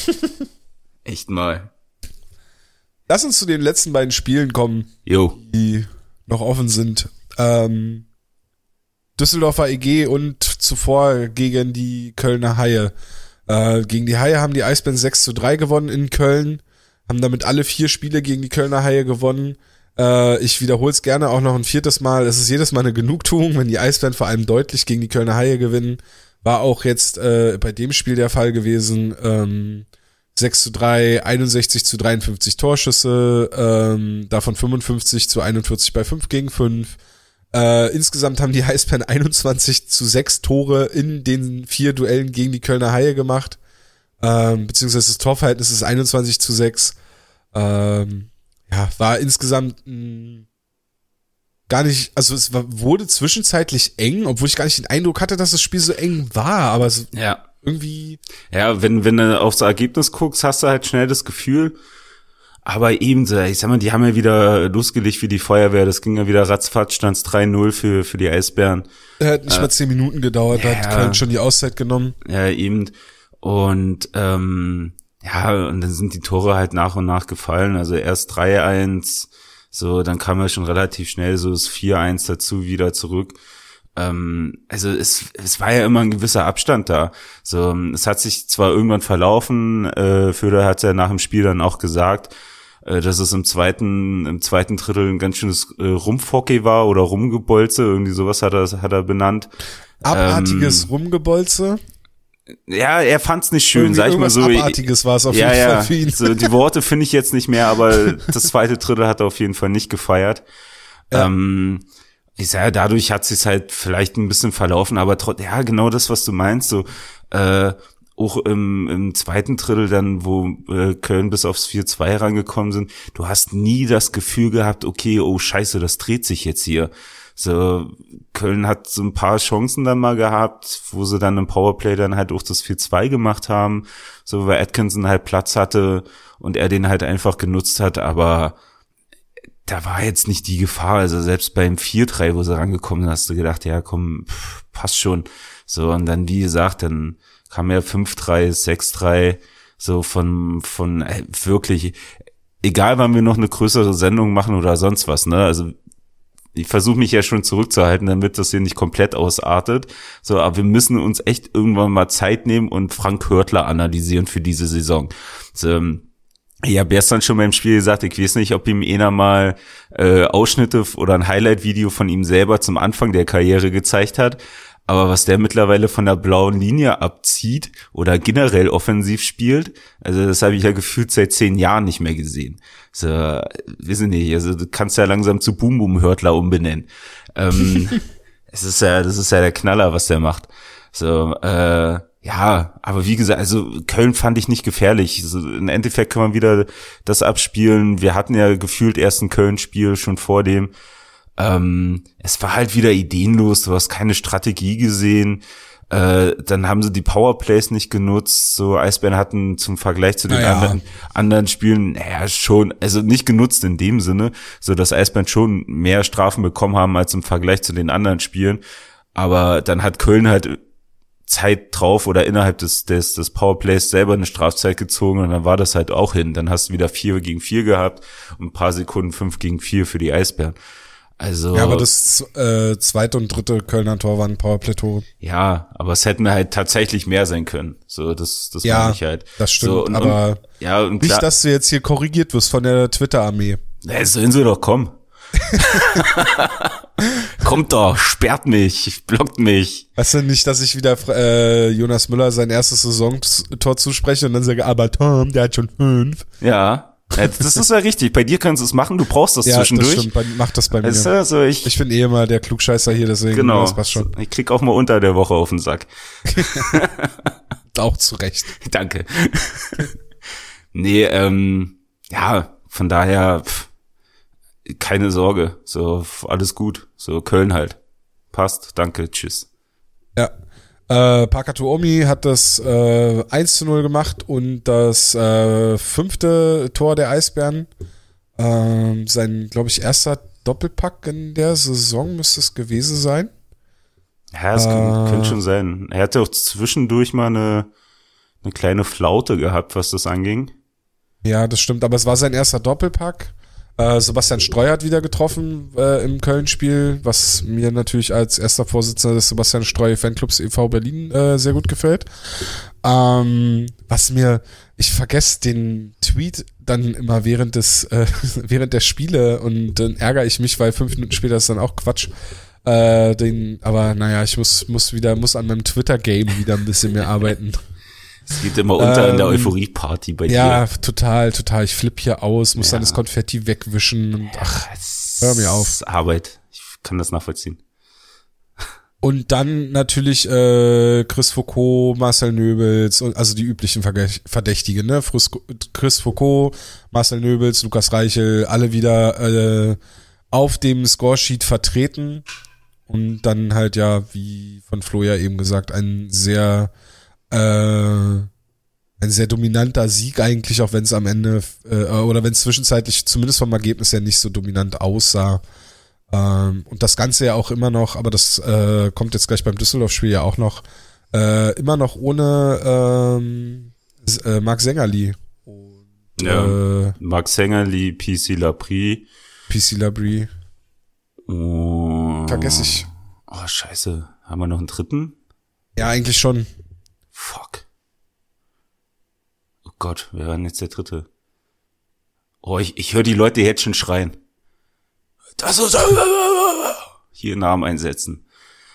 [LAUGHS] Echt mal. Lass uns zu den letzten beiden Spielen kommen, jo. die noch offen sind. Ähm, Düsseldorfer EG und zuvor gegen die Kölner Haie. Äh, gegen die Haie haben die Eisbären 6 zu 3 gewonnen in Köln haben damit alle vier Spiele gegen die Kölner Haie gewonnen. Äh, ich wiederhole es gerne auch noch ein viertes Mal. Es ist jedes Mal eine Genugtuung, wenn die Eisbären vor allem deutlich gegen die Kölner Haie gewinnen. War auch jetzt äh, bei dem Spiel der Fall gewesen. Ähm, 6 zu 3, 61 zu 53 Torschüsse, ähm, davon 55 zu 41 bei 5 gegen 5. Äh, insgesamt haben die Eisbären 21 zu 6 Tore in den vier Duellen gegen die Kölner Haie gemacht. Ähm, beziehungsweise das Torverhältnis ist 21 zu 6. Ähm, ja, war insgesamt mh, gar nicht, also es war, wurde zwischenzeitlich eng, obwohl ich gar nicht den Eindruck hatte, dass das Spiel so eng war, aber es Ja. irgendwie, Ja, wenn, wenn du aufs Ergebnis guckst, hast du halt schnell das Gefühl, aber ebenso, ich sag mal, die haben ja wieder losgelegt wie die Feuerwehr, das ging ja wieder ratzfatz, stand's 3-0 für, für die Eisbären. hat nicht mal zehn Minuten gedauert, da hat ja. Köln schon die Auszeit genommen. Ja, eben. Und ähm, ja, und dann sind die Tore halt nach und nach gefallen. Also erst 3-1, so, dann kam ja schon relativ schnell so das 4-1 dazu wieder zurück. Ähm, also es, es war ja immer ein gewisser Abstand da. So, es hat sich zwar irgendwann verlaufen, äh, Föder hat ja nach dem Spiel dann auch gesagt, äh, dass es im zweiten, im zweiten Drittel ein ganz schönes äh, Rumpfhockey war oder Rumgebolze, irgendwie sowas hat er, hat er benannt. Abartiges Ähm, Rumgebolze. Ja, er fand's nicht schön, Irgendwie sag ich mal so. Abartiges war es auf ja, jeden Fall für ihn. So, die Worte finde ich jetzt nicht mehr, aber das zweite Drittel hat er auf jeden Fall nicht gefeiert. Ja. Ähm, ich sage, dadurch hat sich's halt vielleicht ein bisschen verlaufen, aber trotzdem, ja, genau das, was du meinst, so, äh, auch im, im zweiten Drittel dann, wo äh, Köln bis aufs 4-2 rangekommen sind, du hast nie das Gefühl gehabt, okay, oh scheiße, das dreht sich jetzt hier. So, Köln hat so ein paar Chancen dann mal gehabt, wo sie dann im Powerplay dann halt auch das 4-2 gemacht haben, so weil Atkinson halt Platz hatte und er den halt einfach genutzt hat, aber da war jetzt nicht die Gefahr, also selbst beim 4-3, wo sie rangekommen sind, hast du gedacht, ja komm, pff, passt schon. So, und dann, wie gesagt, dann kam ja 5-3, 6-3, so von, von äh, wirklich, egal wann wir noch eine größere Sendung machen oder sonst was, ne, also ich versuche mich ja schon zurückzuhalten, damit das hier nicht komplett ausartet. So, aber wir müssen uns echt irgendwann mal Zeit nehmen und Frank Hörtler analysieren für diese Saison. So, ähm, ich habe gestern schon beim Spiel gesagt, ich weiß nicht, ob ihm einer mal äh, Ausschnitte oder ein Highlight-Video von ihm selber zum Anfang der Karriere gezeigt hat. Aber was der mittlerweile von der blauen Linie abzieht oder generell offensiv spielt, also das habe ich ja gefühlt seit zehn Jahren nicht mehr gesehen. So, wissen nicht, also du kannst ja langsam zu Boom Boom Hörtler umbenennen. Ähm, [LAUGHS] es ist ja, das ist ja der Knaller, was der macht. So, äh, ja, aber wie gesagt, also Köln fand ich nicht gefährlich. Also Im Endeffekt kann man wieder das abspielen. Wir hatten ja gefühlt erst ein Köln-Spiel schon vor dem. Ähm, es war halt wieder ideenlos, du hast keine Strategie gesehen. Äh, dann haben sie die Powerplays nicht genutzt. So Eisbären hatten zum Vergleich zu den Naja. anderen, anderen Spielen, naja, schon, also nicht genutzt in dem Sinne, so dass Eisbären schon mehr Strafen bekommen haben als im Vergleich zu den anderen Spielen. Aber dann hat Köln halt Zeit drauf oder innerhalb des, des, des Powerplays selber eine Strafzeit gezogen und dann war das halt auch hin. Dann hast du wieder vier gegen vier gehabt und ein paar Sekunden fünf gegen vier für die Eisbären. Also Ja, aber das äh, zweite und dritte Kölner Tor waren Powerplay-Tore. ja, aber es hätten halt tatsächlich mehr sein können. So, das, das Ja, meine ich halt. das stimmt, So, und, aber und, ja, und Nicht, klar, dass du jetzt hier korrigiert wirst von der Twitter-Armee. Ja, sollen sie doch kommen. [LAUGHS] Kommt doch, sperrt mich, blockt mich. Weißt du nicht, dass ich wieder äh, Jonas Müller sein erstes Saisontor zuspreche und dann sage, aber Tom, der hat schon fünf. Ja, Ja, das ist ja richtig. Bei dir kannst du es machen, du brauchst das Ja, das zwischendurch. stimmt. Bei, mach das bei mir. Weißt du, also ich, Ich bin eh immer der Klugscheißer hier, deswegen genau. das passt schon. Ich krieg auch mal unter der Woche auf den Sack. Auch zu Recht. [LAUGHS] Danke. nee, ähm, ja, von daher pff, keine Sorge. So, alles gut. So, Köln halt. Passt. Danke. Tschüss. Ja. Äh, Pakatuomi hat das äh, 1 zu 0 gemacht und das äh, fünfte Tor der Eisbären. Ähm, sein, glaube ich, erster Doppelpack in der Saison müsste es gewesen sein. Ja, es Äh. kann, könnte schon sein. Er hatte auch zwischendurch mal eine, eine kleine Flaute gehabt, was das anging. Ja, das stimmt, aber es war sein erster Doppelpack. Äh, Sebastian Streu hat wieder getroffen äh, im Köln-Spiel, was mir natürlich als erster Vorsitzender des Sebastian Streu Fanclubs e.V. Berlin äh, sehr gut gefällt. Ähm, was mir, ich vergesse den Tweet dann immer während des, äh, [LAUGHS] während der Spiele und dann ärgere ich mich, weil fünf Minuten später ist dann auch Quatsch. Äh, den, aber naja, ich muss, muss wieder, muss an meinem Twitter-Game wieder ein bisschen mehr arbeiten. Es geht immer unter in der Ähm, Euphorie-Party bei Ja, dir. total, total. Ich flipp hier aus, muss Ja. dann das Konfetti wegwischen und ach. Hör mir auf. ist Arbeit. Ich kann das nachvollziehen. Und dann natürlich äh, Chris Foucault, Marcel Nöbels, also die üblichen Verdächtigen, ne? Chris Foucault, Marcel Nöbels, Lukas Reichel, alle wieder äh, auf dem Scoresheet vertreten. Und dann halt ja, wie von Flo ja eben gesagt, ein sehr äh, ein sehr dominanter Sieg eigentlich, auch wenn es am Ende äh, oder wenn es zwischenzeitlich zumindest vom Ergebnis her nicht so dominant aussah. Ähm, und das Ganze ja auch immer noch, aber das äh, kommt jetzt gleich beim Düsseldorf-Spiel ja auch noch, äh, immer noch ohne ähm, äh, Marc Sängerli. Und, ja, äh, Marc Sängerli, PC Labrie. PC Labrie. Oh, Vergesse ich. Oh, scheiße. Haben wir noch einen dritten? Ja, eigentlich schon. Fuck. Oh Gott, wer war denn jetzt der dritte? Oh, ich, ich höre die Leute jetzt schon schreien. Das ist hier Namen einsetzen.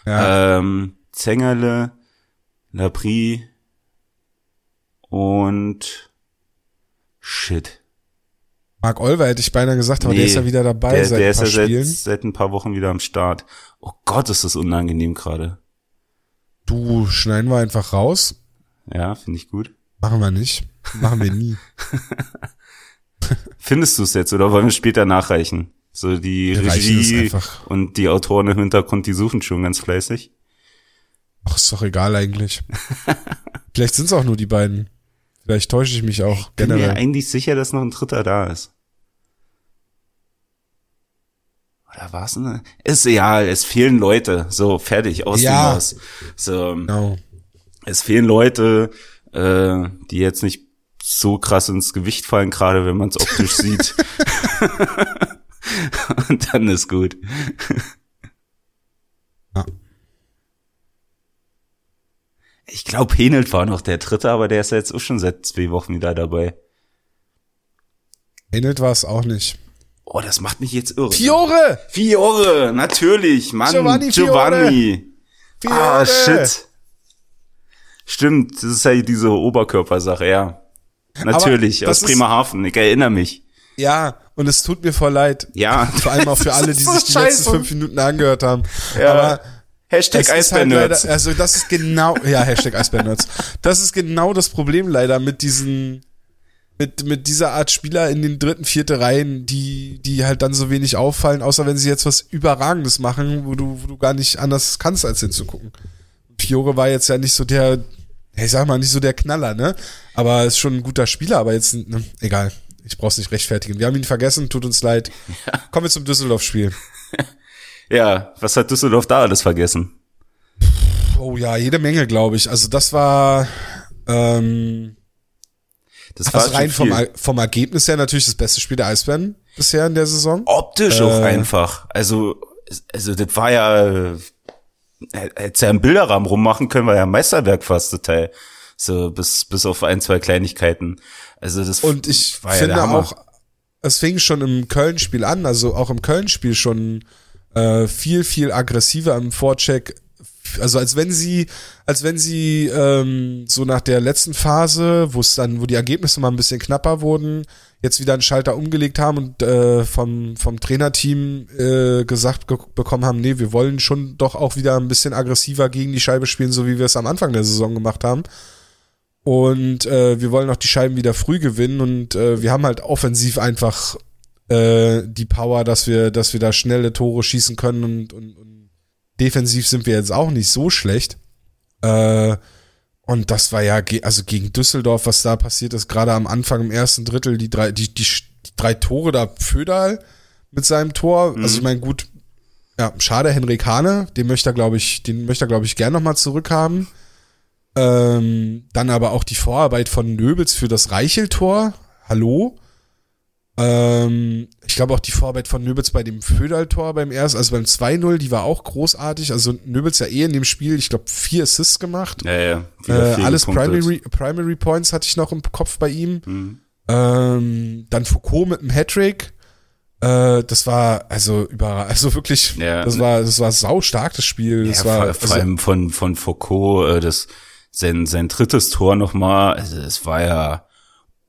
Ja. Ähm, Zengerle, Lapri und Shit. Mark Olver hätte ich beinahe gesagt, aber nee, der ist ja wieder dabei der, seit der ein paar ist ja Spielen. Seit, seit ein paar Wochen wieder am Start. Oh Gott, ist das unangenehm gerade. Du schneiden wir einfach raus. Ja, finde ich gut. Machen wir nicht. Machen wir nie. [LAUGHS] Findest du es jetzt oder wollen wir später nachreichen? So die wir Regie und die Autoren im Hintergrund, die suchen schon ganz fleißig. Ach, ist doch egal eigentlich. [LAUGHS] Vielleicht sind es auch nur die beiden. Vielleicht täusche ich mich auch ich bin generell. mir eigentlich sicher, dass noch ein Dritter da ist. Oder war's ne? Ist ja, es fehlen Leute. So, fertig, aus ja. dem Haus. So, genau. es fehlen Leute, äh, die jetzt nicht so krass ins Gewicht fallen, gerade wenn man es optisch [LAUGHS] sieht. Und dann ist gut. Ja. Ich glaube, Henelt war noch der dritte, aber der ist jetzt auch schon seit zwei Wochen wieder dabei. Henelt war es auch nicht. Oh, das macht mich jetzt irre. Fiore! Fiore, natürlich, Mann. Giovanni. Giovanni. Fiore. Ah, shit. Stimmt, das ist ja diese Oberkörpersache, ja. Natürlich, aus Bremerhaven, ich erinnere mich. Ja, und es tut mir voll leid. Ja. Vor allem auch für [LAUGHS] alle, die so sich die scheiße. letzten fünf Minuten angehört haben. Ja. Aber Hashtag Eisbärnerds. Halt also das ist genau, ja, Hashtag Eisbärnerds. Das ist genau das Problem leider mit diesen, mit, mit dieser Art Spieler in den dritten, vierte Reihen, die, die halt dann so wenig auffallen, außer wenn sie jetzt was Überragendes machen, wo du, wo du gar nicht anders kannst, als hinzugucken. Fiore war jetzt ja nicht so der, ich sag mal, nicht so der Knaller, ne? Aber ist schon ein guter Spieler, aber jetzt, ne, egal. Ich brauch's nicht rechtfertigen. Wir haben ihn vergessen, tut uns leid. Ja. Kommen wir zum Düsseldorf-Spiel. [LAUGHS] ja, was hat Düsseldorf da alles vergessen? Oh ja, jede Menge, glaube ich. Also das war ähm, das war also rein vom, vom Ergebnis her natürlich das beste Spiel der Eisbären bisher in der Saison. Optisch äh, auch einfach. Also, also das war ja, hätte ja einen Bilderrahmen rummachen können, war ja ein Meisterwerk fast total. So bis, bis auf ein, zwei Kleinigkeiten. Also das Und ich war finde ja auch, es fing schon im Köln-Spiel an, also auch im Köln-Spiel schon äh, viel, viel aggressiver im Vorcheck. Also als wenn sie, als wenn sie ähm, so nach der letzten Phase, wo es dann, wo die Ergebnisse mal ein bisschen knapper wurden, jetzt wieder einen Schalter umgelegt haben und äh, vom, vom Trainerteam äh, gesagt bekommen haben, nee, wir wollen schon doch auch wieder ein bisschen aggressiver gegen die Scheibe spielen, so wie wir es am Anfang der Saison gemacht haben. Und äh, wir wollen auch die Scheiben wieder früh gewinnen und äh, wir haben halt offensiv einfach äh, die Power, dass wir, dass wir da schnelle Tore schießen können und, und, und defensiv sind wir jetzt auch nicht so schlecht. Äh, und das war ja, also gegen Düsseldorf, was da passiert ist, gerade am Anfang im ersten Drittel, die drei, die, die, die drei Tore da Födal mit seinem Tor. Mhm. Also ich meine, gut, ja, schade, Henrik Hane, den möchte er, glaube ich, den möchte er, glaube ich, gern nochmal zurückhaben. Ähm, dann aber auch die Vorarbeit von Nöbels für das Reicheltor. Hallo. Ähm, ich glaube auch die Vorarbeit von Nöbels bei dem Föderl-Tor beim ersten, also beim 2-0, die war auch großartig. Also Nöbels ja eh in dem Spiel, ich glaube, vier Assists gemacht. Ja, ja. Äh, alles Primary, Primary Points hatte ich noch im Kopf bei ihm. Mhm. Ähm, dann Foucault mit einem Hattrick. Äh, das war also überall, also wirklich, ja, das war, das war sau stark das Spiel. Das ja, war vor, vor also, allem von von Foucault, äh, das sein, sein drittes Tor nochmal, also es war ja,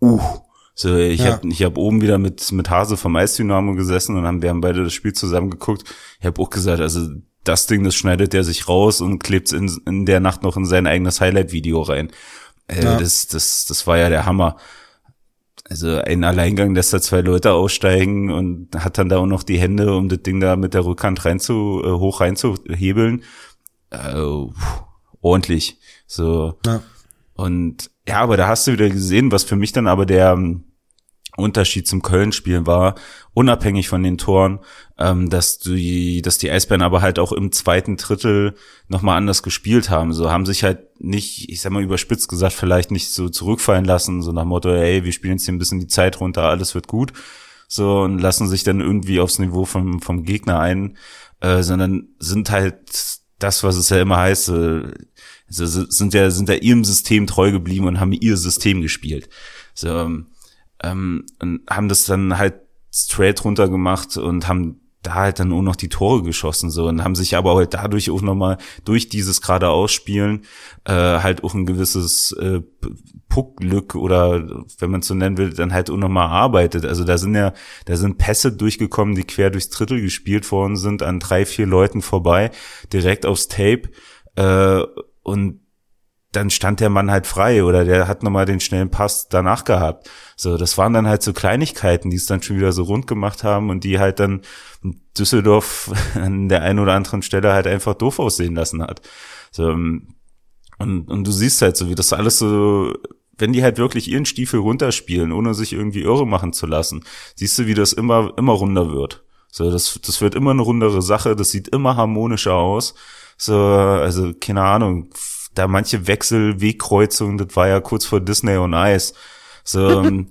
uh, so, ich ja. habe ich hab oben wieder mit, mit Hase vom Eisdynamo gesessen und haben, wir haben beide das Spiel zusammen geguckt. Ich habe auch gesagt, also das Ding, das schneidet er sich raus und klebt in, in der Nacht noch in sein eigenes Highlight-Video rein. Äh, ja. das, das, das war ja der Hammer. Also ein Alleingang lässt da zwei Leute aussteigen und hat dann da auch noch die Hände, um das Ding da mit der Rückhand rein zu, äh, hoch reinzuhebeln. Äh, ordentlich. So. Ja. Und ja, aber da hast du wieder gesehen, was für mich dann aber der Unterschied zum Köln-Spiel war, unabhängig von den Toren, ähm, dass die, dass die Eisbären aber halt auch im zweiten Drittel nochmal anders gespielt haben. So haben sich halt nicht, ich sag mal überspitzt gesagt, vielleicht nicht so zurückfallen lassen, so nach Motto, ey, wir spielen jetzt hier ein bisschen die Zeit runter, alles wird gut. So und lassen sich dann irgendwie aufs Niveau vom, vom Gegner ein, äh, sondern sind halt das, was es ja immer heißt, äh, sind ja, sind ja ihrem System treu geblieben und haben ihr System gespielt. So, ähm, ähm, und haben das dann halt straight runter gemacht und haben da halt dann auch noch die Tore geschossen so und haben sich aber halt dadurch auch nochmal durch dieses gerade Ausspielen äh, halt auch ein gewisses äh, Puckglück oder wenn man so nennen will, dann halt auch nochmal arbeitet. Also da sind ja, da sind Pässe durchgekommen, die quer durchs Drittel gespielt worden sind, an drei, vier Leuten vorbei, direkt aufs Tape äh, und dann stand der Mann halt frei oder der hat nochmal den schnellen Pass danach gehabt. So, das waren dann halt so Kleinigkeiten, die es dann schon wieder so rund gemacht haben und die halt dann Düsseldorf [LAUGHS] an der einen oder anderen Stelle halt einfach doof aussehen lassen hat. So, ähm, und, und du siehst halt so, wie das alles so, wenn die halt wirklich ihren Stiefel runterspielen, ohne sich irgendwie irre machen zu lassen, siehst du, wie das immer, immer runder wird. So, das, das wird immer eine rundere Sache, das sieht immer harmonischer aus. So, also, keine Ahnung, da manche Wechsel, Wegkreuzungen, das war ja kurz vor Disney on Ice. So, [LAUGHS] ähm,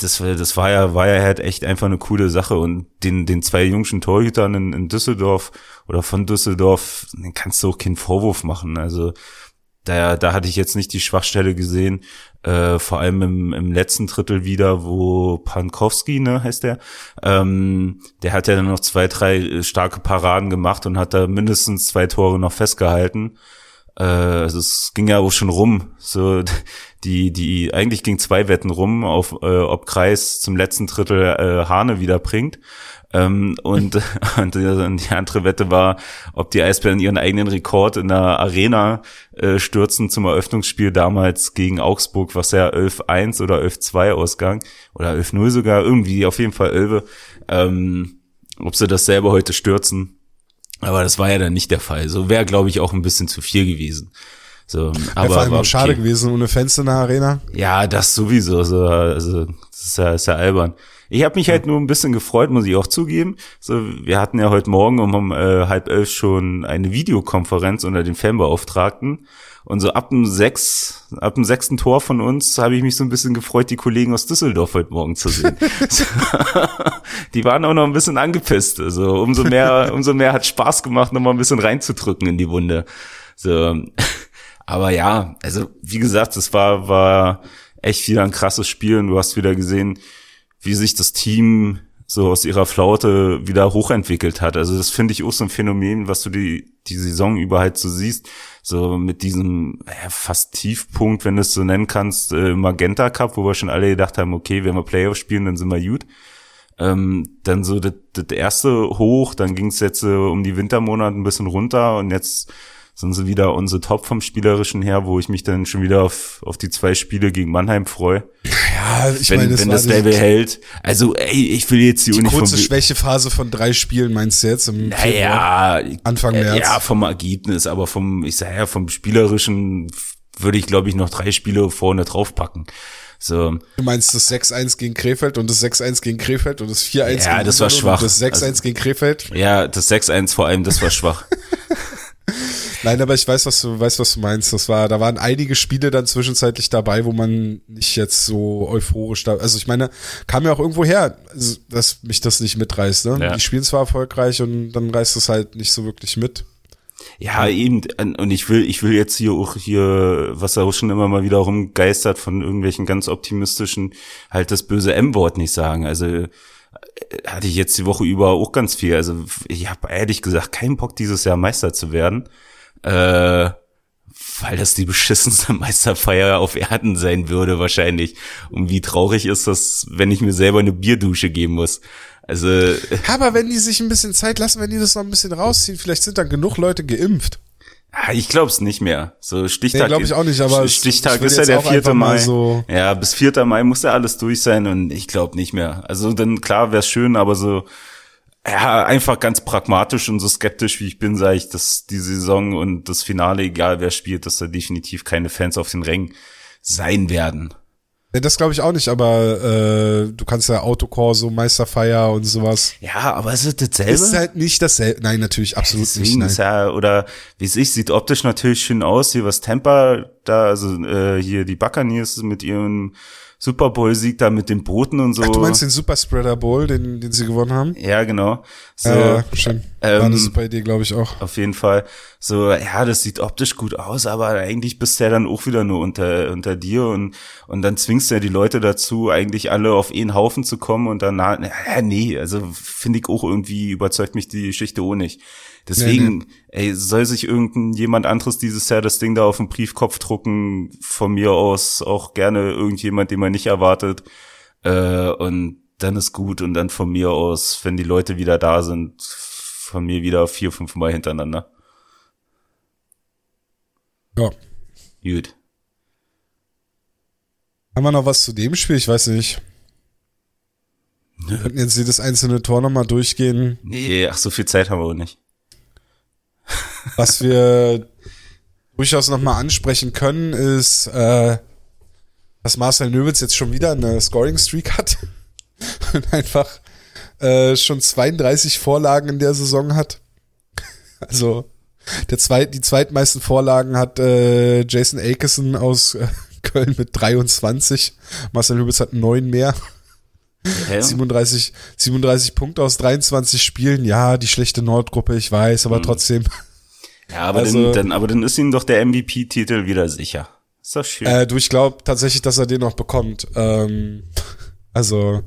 das, das war ja, war ja halt echt einfach eine coole Sache und den, den zwei jungschen Torhütern in, in Düsseldorf oder von Düsseldorf, den kannst du auch keinen Vorwurf machen. Also, da, da hatte ich jetzt nicht die Schwachstelle gesehen, äh, vor allem im, im letzten Drittel wieder, wo Pankowski, ne, heißt der, ähm, der hat ja dann noch zwei, drei starke Paraden gemacht und hat da mindestens zwei Tore noch festgehalten äh, also es ging ja auch schon rum, so die die eigentlich ging zwei Wetten rum, auf äh, ob Kreis zum letzten Drittel äh, Hane wieder bringt. Ähm, und, [LAUGHS] und die andere Wette war, ob die Eisbären ihren eigenen Rekord in der Arena äh, stürzen zum Eröffnungsspiel damals gegen Augsburg, was ja 11-1 oder 11-2 ausgang oder 11-0 sogar, irgendwie auf jeden Fall 11. Ähm, ob sie das selber heute stürzen, aber das war ja dann nicht der Fall. So wäre, glaube ich, auch ein bisschen zu viel gewesen. So, aber ja, vor allem war okay. schade gewesen ohne Fans in der Arena. Ja, das sowieso. So, also das ist ja, ist ja albern. Ich habe mich halt nur ein bisschen gefreut, muss ich auch zugeben. So, wir hatten ja heute Morgen um äh, halb elf schon eine Videokonferenz unter den Fanbeauftragten. Und so ab dem sechs, ab dem sechsten Tor von uns habe ich mich so ein bisschen gefreut, die Kollegen aus Düsseldorf heute Morgen zu sehen. [LAUGHS] die waren auch noch ein bisschen angepisst. Also umso mehr, umso mehr hat Spaß gemacht, nochmal ein bisschen reinzudrücken in die Wunde. So. Aber ja, also wie gesagt, es war, war echt wieder ein krasses Spiel und du hast wieder gesehen, wie sich das Team so aus ihrer Flaute wieder hochentwickelt hat. Also das finde ich auch so ein Phänomen, was du die, die Saison über halt so siehst. So mit diesem ja, fast Tiefpunkt, wenn du es so nennen kannst, äh, Magenta Cup, wo wir schon alle gedacht haben, okay, wenn wir Playoffs spielen, dann sind wir gut. Ähm, dann so das, das erste hoch, dann ging es jetzt äh, um die Wintermonate ein bisschen runter und jetzt sind sie wieder unsere Top vom Spielerischen her, wo ich mich dann schon wieder auf, auf die zwei Spiele gegen Mannheim freue. Ja, ich wenn, meine, das wenn das Level hält. Also, ey, ich will jetzt die, die kurze Schwächephase von drei Spielen meinst du jetzt im naja, Anfang März? Ja, vom Ergebnis, aber vom, ich sag ja, vom Spielerischen würde ich, glaube ich, noch drei Spiele vorne draufpacken. So. Du meinst das 6-1 gegen Krefeld und das 6-1 gegen Krefeld und das 4-1 ja, gegen Ja, das war schwach. Und das 6-1 also, gegen Krefeld? Ja, das 6-1 vor allem, das war schwach. [LAUGHS] Nein, aber ich weiß, was du weißt, was du meinst. Das war, da waren einige Spiele dann zwischenzeitlich dabei, wo man nicht jetzt so euphorisch da. Also ich meine, kam ja auch irgendwo her, dass mich das nicht mitreißt. Ne? Ja. Die spielen zwar erfolgreich und dann reißt es halt nicht so wirklich mit. Ja, eben, und ich will, ich will jetzt hier auch hier, was auch schon immer mal wieder rumgeistert von irgendwelchen ganz optimistischen, halt das böse M-Wort nicht sagen. Also hatte ich jetzt die Woche über auch ganz viel. Also ich habe ehrlich gesagt keinen Bock, dieses Jahr Meister zu werden äh, weil das die beschissenste [LAUGHS] Meisterfeier auf Erden sein würde wahrscheinlich. Und wie traurig ist das, wenn ich mir selber eine Bierdusche geben muss. Also. Aber wenn die sich ein bisschen Zeit lassen, wenn die das noch ein bisschen rausziehen, vielleicht sind dann genug Leute geimpft. Ja, ich glaub's nicht mehr. So Stichtag. Nee, glaube ich auch nicht, aber Stichtag ist ja der 4. Mai. So ja, bis 4. Mai muss ja alles durch sein und ich glaube nicht mehr. Also dann klar wär's schön, aber so ja, einfach ganz pragmatisch und so skeptisch wie ich bin, sage ich, dass die Saison und das Finale, egal wer spielt, dass da definitiv keine Fans auf den Rängen sein werden. Nee, das glaube ich auch nicht, aber äh, du kannst ja Autokorso, Meisterfeier und sowas. Ja, aber es ist dasselbe. Ist halt nicht dasselbe. Nein, natürlich absolut Deswegen nicht. Nein. Ist ja, oder wie es ist, sieht optisch natürlich schön aus. Hier was Tampa da, also äh, hier die Buccaneers mit ihren Super Bowl-Sieg da mit den Booten und so. Ach, du meinst den Super Spreader Bowl, den, den sie gewonnen haben? Ja, genau. So, äh, schön. War ähm, eine super Idee, glaube ich auch. Auf jeden Fall. So, ja, das sieht optisch gut aus, aber eigentlich bist du ja dann auch wieder nur unter, unter dir und, und dann zwingst du ja die Leute dazu, eigentlich alle auf einen Haufen zu kommen und dann, na, nee, also finde ich auch irgendwie überzeugt mich die Geschichte auch nicht. Deswegen, nee, nee. ey, soll sich irgendein jemand anderes dieses Jahr das Ding da auf den Briefkopf drucken, von mir aus auch gerne irgendjemand, den man nicht erwartet. Äh, und dann ist gut und dann von mir aus, wenn die Leute wieder da sind, von mir wieder vier, fünf Mal hintereinander. Ja. Gut. Haben wir noch was zu dem Spiel? Ich weiß nicht. Wir könnten jetzt jedes einzelne Tor nochmal durchgehen. Nee, ach, so viel Zeit haben wir auch nicht. [LAUGHS] Was wir durchaus nochmal ansprechen können, ist, äh, dass Marcel Nöbitz jetzt schon wieder eine Scoring-Streak hat [LAUGHS] und einfach äh, schon 32 Vorlagen in der Saison hat. [LAUGHS] Also der zweit, die zweitmeisten Vorlagen hat äh, Jason Akeson aus äh, [LAUGHS] Köln mit 23. Marcel Nöbitz hat neun mehr. Okay. 37, 37 Punkte aus 23 Spielen. Ja, die schlechte Nordgruppe, ich weiß, aber mhm. trotzdem. Ja, aber, also, dann, dann, aber dann ist ihm doch der MVP-Titel wieder sicher. Ist doch schön. Äh, du, ich glaube tatsächlich, dass er den noch bekommt. Ähm, [LAUGHS] also,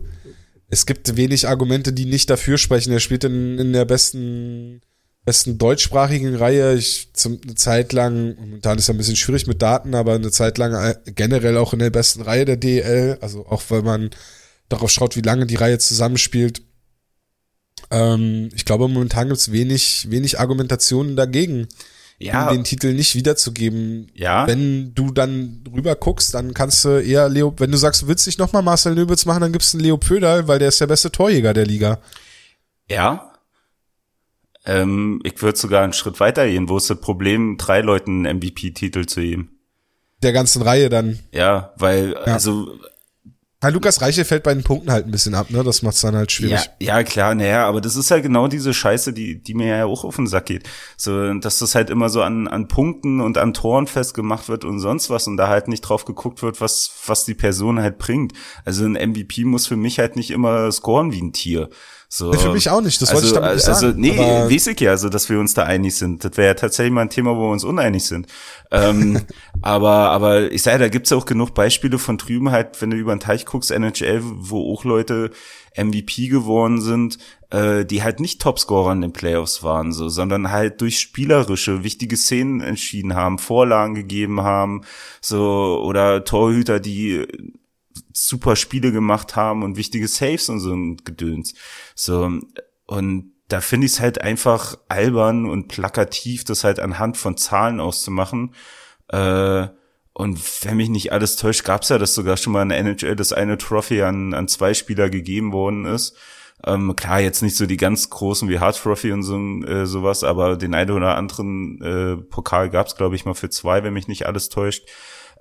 es gibt wenig Argumente, die nicht dafür sprechen. Er spielt in, in der besten, besten deutschsprachigen Reihe. Ich zum eine Zeit lang, momentan ist ja ein bisschen schwierig mit Daten, aber eine Zeit lang äh, generell auch in der besten Reihe der DL. Also auch weil man darauf schaut, wie lange die Reihe zusammenspielt. Ähm, ich glaube, momentan gibt es wenig, wenig Argumentationen dagegen, ja. um den Titel nicht wiederzugeben. Ja. Wenn du dann rüber guckst, dann kannst du eher Leo, wenn du sagst, du willst nicht nochmal Marcel Nöbitz machen, dann gibst du einen Leo Pöder, weil der ist der beste Torjäger der Liga. Ja. Ähm, ich würde sogar einen Schritt weiter gehen. Wo ist das Problem, drei Leuten einen MVP-Titel zu geben? Der ganzen Reihe dann. Ja, weil, ja. also ja, Lukas Reiche fällt bei den Punkten halt ein bisschen ab, ne? Das macht's dann halt schwierig. Ja, ja klar, naja, aber das ist ja genau diese Scheiße, die, die mir ja auch auf den Sack geht. So, dass das halt immer so an, an Punkten und an Toren festgemacht wird und sonst was und da halt nicht drauf geguckt wird, was, was die Person halt bringt. Also ein MVP muss für mich halt nicht immer scoren wie ein Tier. So, für mich auch nicht, das also, wollte ich damit nicht also, sagen. Nee, weiß ich ja, also, dass wir uns da einig sind. Das wäre ja tatsächlich mal ein Thema, wo wir uns uneinig sind. ähm, [LAUGHS] aber, aber ich sage, da gibt's ja auch genug Beispiele von drüben halt, wenn du über den Teich guckst, NHL, wo auch Leute MVP geworden sind, äh, die halt nicht Topscorer in den Playoffs waren, so, sondern halt durch spielerische, wichtige Szenen entschieden haben, Vorlagen gegeben haben, so, oder Torhüter, die super Spiele gemacht haben und wichtige Saves und so ein Gedöns. So, und da finde ich es halt einfach albern und plakativ, das halt anhand von Zahlen auszumachen. Äh, und wenn mich nicht alles täuscht, gab es ja das sogar schon mal in der NHL, dass eine Trophy an, an zwei Spieler gegeben worden ist. Ähm, klar, jetzt nicht so die ganz großen wie Hard Trophy und so äh, sowas, aber den einen oder anderen äh, Pokal gab es, glaube ich, mal für zwei, wenn mich nicht alles täuscht.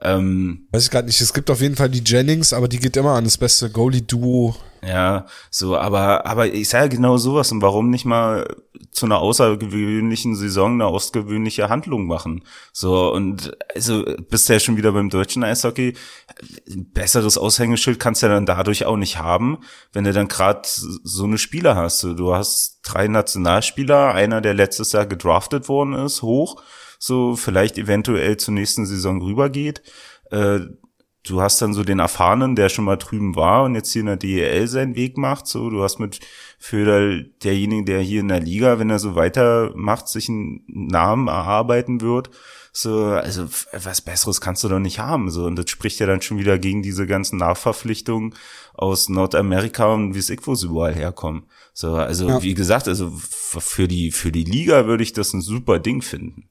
Ähm, Weiß ich gerade nicht. Es gibt auf jeden Fall die Jennings, aber die geht immer an das beste Goalie-Duo. Ja, so, aber, aber ich sage genau sowas und warum nicht mal zu einer außergewöhnlichen Saison eine außergewöhnliche Handlung machen? So, und also bist du ja schon wieder beim deutschen Eishockey. Ein besseres Aushängeschild kannst du ja dann dadurch auch nicht haben, wenn du dann gerade so eine Spieler hast. Du hast drei Nationalspieler, einer, der letztes Jahr gedraftet worden ist, hoch so vielleicht eventuell zur nächsten Saison rübergeht. Äh, du hast dann so den Erfahrenen, der schon mal drüben war und jetzt hier in der DEL seinen Weg macht. So, du hast mit für derjenigen, der hier in der Liga, wenn er so weitermacht, sich einen Namen erarbeiten wird. So, also was Besseres kannst du doch nicht haben. So, und das spricht ja dann schon wieder gegen diese ganzen Nachverpflichtungen aus Nordamerika und wie es ich wo sie überall herkommen. So, also ja. wie gesagt, also für die für die Liga würde ich das ein super Ding finden.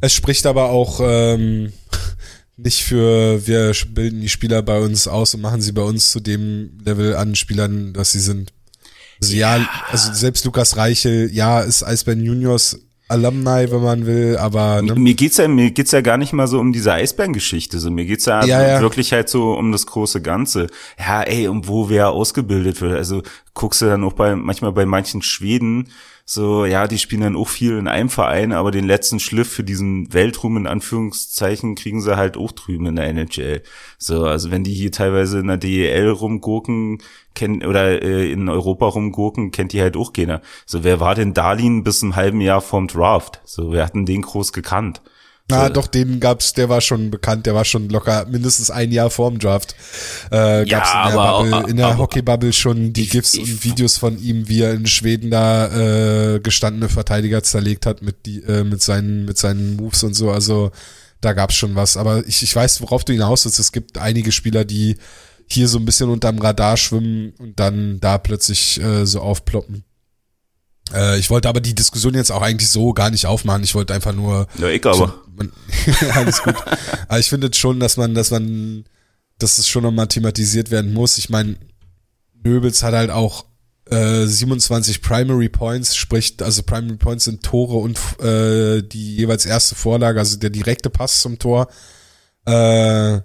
Es spricht aber auch ähm, nicht für, wir bilden die Spieler bei uns aus und machen sie bei uns zu dem Level an Spielern, dass sie sind. Also ja, ja also selbst Lukas Reichel, ja, ist Eisbären Juniors Alumni, wenn man will, aber ne? mir geht's ja mir geht's ja gar nicht mal so um diese Eisbären-Geschichte, so mir geht's ja, ja, ja, wirklich halt so um das große Ganze. Ja, ey, um wo wer ausgebildet wird. Also guckst du dann auch bei manchmal bei manchen Schweden, so, ja, die spielen dann auch viel in einem Verein, aber den letzten Schliff für diesen Weltruhm in Anführungszeichen kriegen sie halt auch drüben in der NHL. So, also wenn die hier teilweise in der DEL rumgurken, kennen oder äh, in Europa rumgurken, kennt die halt auch keiner. So, wer war denn Darlin bis ein halben Jahr vorm Draft? So, wir hatten den groß gekannt. Na, doch, den gab's, der war schon bekannt, der war schon locker mindestens ein Jahr vorm Draft. Äh, gab's ja, in der, aber, Bubble, in der Hockey-Bubble schon die ich, GIFs ich, und Videos von ihm, wie er in Schweden da äh, gestandene Verteidiger zerlegt hat mit, die, äh, mit, seinen, mit seinen Moves und so. Also da gab's schon was. Aber ich, ich weiß, worauf du hinaus willst. Es gibt einige Spieler, die hier so ein bisschen unterm Radar schwimmen und dann da plötzlich äh, so aufploppen. Äh, ich wollte aber die Diskussion jetzt auch eigentlich so gar nicht aufmachen. Ich wollte einfach nur. Ja, ich aber. Man, [LAUGHS] alles gut. aber ich finde schon, dass man, dass man, dass es schon nochmal thematisiert werden muss. Ich meine, Nöbels hat halt auch äh, 27 Primary Points, sprich, also Primary Points sind Tore und äh, die jeweils erste Vorlage, also der direkte Pass zum Tor. Äh,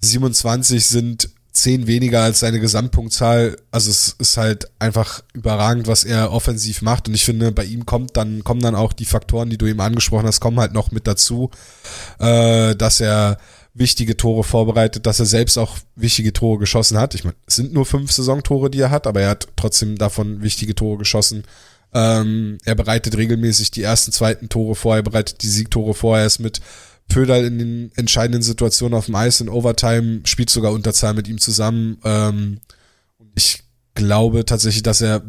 27 sind zehn weniger als seine Gesamtpunktzahl. Also es ist halt einfach überragend, was er offensiv macht. Und ich finde, bei ihm kommt dann, kommen dann auch die Faktoren, die du eben angesprochen hast, kommen halt noch mit dazu, äh, dass er wichtige Tore vorbereitet, dass er selbst auch wichtige Tore geschossen hat. Ich meine, es sind nur fünf Saisontore, die er hat, aber er hat trotzdem davon wichtige Tore geschossen. Ähm, er bereitet regelmäßig die ersten, zweiten Tore vor, er bereitet die Siegtore vor, er ist mit Pödal in den entscheidenden Situationen auf dem Eis in Overtime spielt sogar Unterzahl mit ihm zusammen. Ähm, ich glaube tatsächlich, dass er,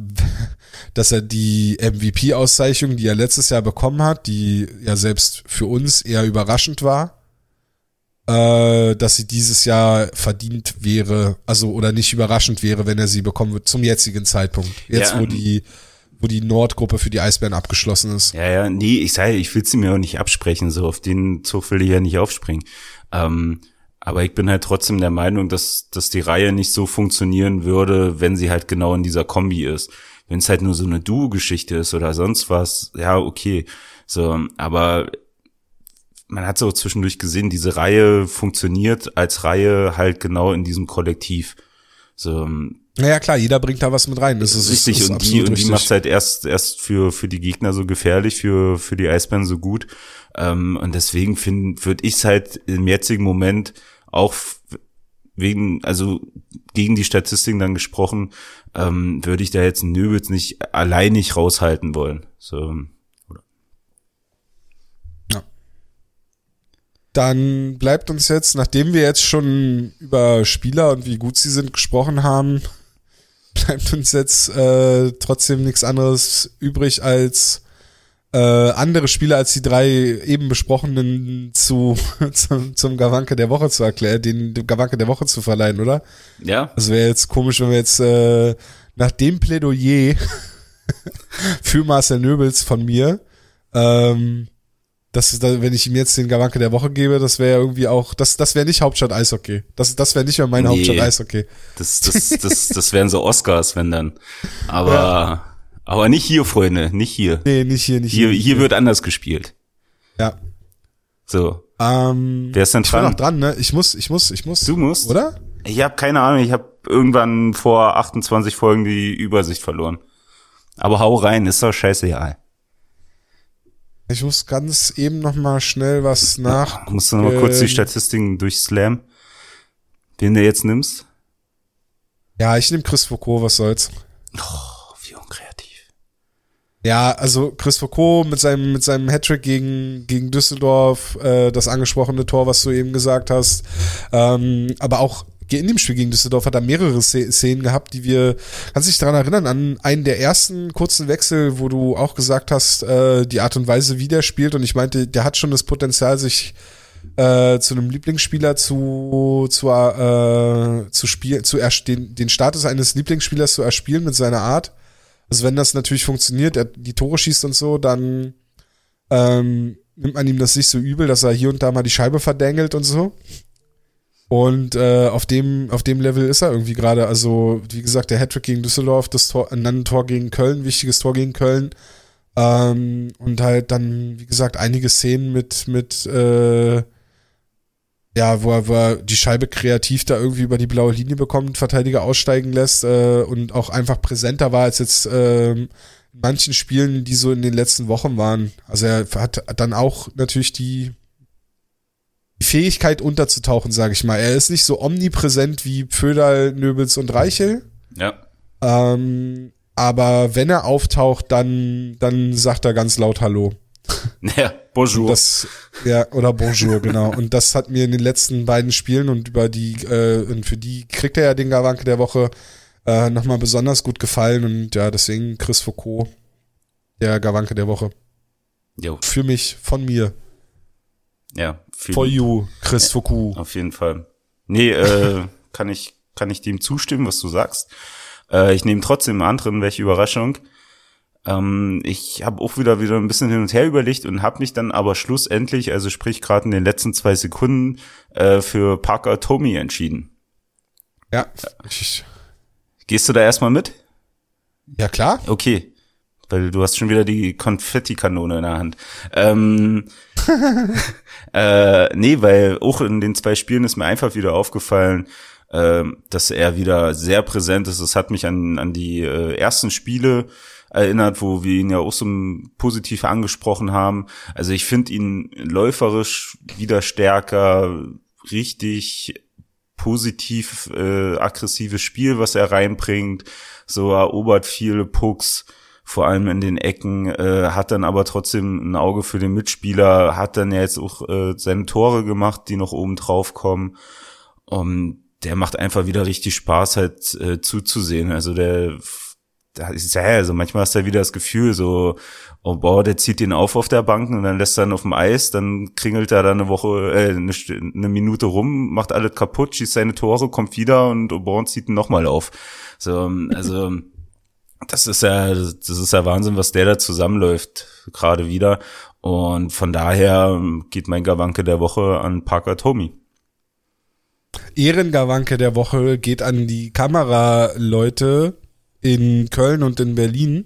[LAUGHS] dass er die MVP-Auszeichnung, die er letztes Jahr bekommen hat, die ja selbst für uns eher überraschend war, äh, dass sie dieses Jahr verdient wäre, also oder nicht überraschend wäre, wenn er sie bekommen wird zum jetzigen Zeitpunkt. Jetzt, ja, wo die wo die Nordgruppe für die Eisbären abgeschlossen ist. Ja, ja, nee, ich sage, ich will sie mir auch nicht absprechen, so auf den Zug will ich ja nicht aufspringen. Ähm, aber ich bin halt trotzdem der Meinung, dass, dass die Reihe nicht so funktionieren würde, wenn sie halt genau in dieser Kombi ist. Wenn es halt nur so eine Duo-Geschichte ist oder sonst was, ja, okay. So, aber man hat so zwischendurch gesehen, diese Reihe funktioniert als Reihe halt genau in diesem Kollektiv. So, naja, klar, jeder bringt da was mit rein. Das ist richtig. Ist, ist und die, und die macht halt erst, erst für, für die Gegner so gefährlich, für, für die Eisbären so gut. Ähm, und deswegen finde, würde ich es halt im jetzigen Moment auch wegen, also gegen die Statistiken dann gesprochen, ähm, würde ich da jetzt Nöbels nicht alleinig raushalten wollen. So. Dann bleibt uns jetzt, nachdem wir jetzt schon über Spieler und wie gut sie sind gesprochen haben, [LAUGHS] bleibt uns jetzt äh, trotzdem nichts anderes übrig als äh, andere Spiele als die drei eben besprochenen zu, [LAUGHS] zum, zum Gawanke der Woche zu erklären, den Gawanke der Woche zu verleihen, oder? Ja. Also wäre jetzt komisch, wenn wir jetzt äh, nach dem Plädoyer [LAUGHS] für Marcel Nöbels von mir ähm, das, wenn ich ihm jetzt den Gawanke der Woche gebe, das wäre irgendwie auch, das, das wäre nicht Hauptstadt Eishockey. Das, das wäre nicht mehr meine nee, Hauptstadt Eishockey. Das, das, das, das wären so Oscars, wenn dann. Aber, ja. aber nicht hier, Freunde, nicht hier. Nee, nicht hier, nicht hier. Hier, hier wird anders gespielt. Ja. So. Ähm, Wer ist denn dran? Ich bin noch dran, ne? Ich muss, ich muss, ich muss. Du musst? Oder? Ich habe keine Ahnung, ich habe irgendwann vor 28 Folgen die Übersicht verloren. Aber hau rein, ist doch scheißegal. Ich muss ganz eben noch mal schnell was nach. Musst du noch mal kurz die Statistiken durchslam, den du jetzt nimmst? Ja, ich nehme Chris Foucault, was soll's. Oh, wie unkreativ. Ja, also Chris Foucault mit seinem, mit seinem Hattrick gegen, gegen Düsseldorf, äh, das angesprochene Tor, was du eben gesagt hast. Ähm, aber auch in dem Spiel gegen Düsseldorf hat er mehrere Szenen gehabt, die wir, kannst du dich daran erinnern, an einen der ersten kurzen Wechsel, wo du auch gesagt hast, äh, die Art und Weise, wie der spielt. Und ich meinte, der hat schon das Potenzial, sich äh, zu einem Lieblingsspieler zu, zu, äh, zu spielen, zu den, den Status eines Lieblingsspielers zu erspielen mit seiner Art. Also wenn das natürlich funktioniert, er die Tore schießt und so, dann ähm, nimmt man ihm das nicht so übel, dass er hier und da mal die Scheibe verdängelt und so. Und äh, auf dem auf dem Level ist er irgendwie gerade. Also wie gesagt, der Hattrick gegen Düsseldorf, das Tor, ein Tor gegen Köln, wichtiges Tor gegen Köln. Ähm, und halt dann wie gesagt einige Szenen mit mit äh, ja, wo er, wo er die Scheibe kreativ da irgendwie über die blaue Linie bekommt, Verteidiger aussteigen lässt äh, und auch einfach präsenter war als jetzt äh, in manchen Spielen, die so in den letzten Wochen waren. Also er hat dann auch natürlich die Fähigkeit unterzutauchen, sage ich mal. Er ist nicht so omnipräsent wie Pföderl, Nöbels und Reichel. Ja. Ähm, aber wenn er auftaucht, dann, dann sagt er ganz laut Hallo. [LAUGHS] Ja, bonjour. Das, ja, oder bonjour, genau. Und das hat mir in den letzten beiden Spielen und über die, äh, und für die kriegt er ja den Gawanke der Woche äh, nochmal besonders gut gefallen. Und ja, deswegen Chris Foucault, der Gawanke der Woche. Jo. Für mich, von mir. Ja. For you, Chris Foucault. Auf jeden Fall. Nee, äh, [LAUGHS] kann ich, kann ich dem zustimmen, was du sagst. Äh, ich nehme trotzdem einen anderen, welche Überraschung. Ähm, ich habe auch wieder wieder ein bisschen hin und her überlegt und habe mich dann aber schlussendlich, also sprich gerade in den letzten zwei Sekunden, äh, für Parker Tommy entschieden. Ja. Gehst du da erstmal mit? Ja, klar. Okay. Weil du hast schon wieder die Konfettikanone in der Hand. Ähm, [LAUGHS] äh, nee, weil auch in den zwei Spielen ist mir einfach wieder aufgefallen, äh, dass er wieder sehr präsent ist. Es hat mich an, an die äh, ersten Spiele erinnert, wo wir ihn ja auch so positiv angesprochen haben. Also ich finde ihn läuferisch wieder stärker, richtig positiv äh, aggressives Spiel, was er reinbringt. So erobert viele Pucks, vor allem in den Ecken, äh, hat dann aber trotzdem ein Auge für den Mitspieler, hat dann ja jetzt auch äh, seine Tore gemacht, die noch oben drauf kommen. Um, der macht einfach wieder richtig Spaß halt äh, zuzusehen. Also der da ist ja, also manchmal hast du ja wieder das Gefühl, so, oh boah, der zieht den auf auf der Bank und dann lässt er ihn auf dem Eis, dann kringelt er da eine Woche, äh, eine, eine Minute rum, macht alles kaputt, schießt seine Tore, kommt wieder und Oborn zieht ihn nochmal auf. So, also, das ist ja, das ist ja Wahnsinn, was der da zusammenläuft, gerade wieder. Und von daher geht mein Gawanke der Woche an Parker Tommy. Ehrengawanke der Woche geht an die Kameraleute, in Köln und in Berlin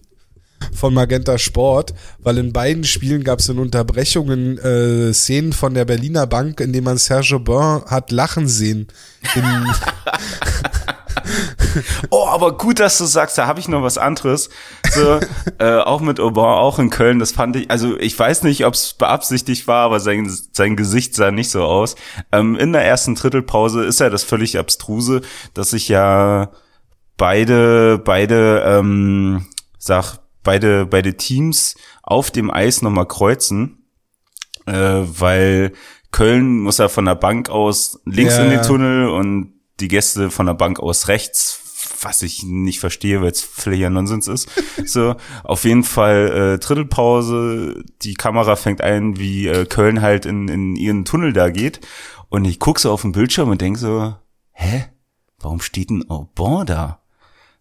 von Magenta Sport, weil in beiden Spielen gab es in Unterbrechungen äh, Szenen von der Berliner Bank, in denen man Serge Bain hat lachen sehen. [LAUGHS] [LAUGHS] oh, aber gut, dass du sagst, da habe ich noch was anderes. So, [LAUGHS] äh, auch mit Aubin, auch in Köln, das fand ich, also ich weiß nicht, ob es beabsichtigt war, aber sein, sein Gesicht sah nicht so aus. Ähm, in der ersten Drittelpause ist ja das völlig abstruse, dass ich ja beide, beide, ähm, sag, beide, beide Teams auf dem Eis nochmal kreuzen, äh, weil Köln muss ja von der Bank aus links ja. in den Tunnel und die Gäste von der Bank aus rechts, was ich nicht verstehe, weil es völliger Nonsens ist. [LAUGHS] so, auf jeden Fall äh, Drittelpause, die Kamera fängt ein, wie äh, Köln halt in, in ihren Tunnel da geht und ich guck so auf den Bildschirm und denk so, hä? Warum steht ein Aubon da?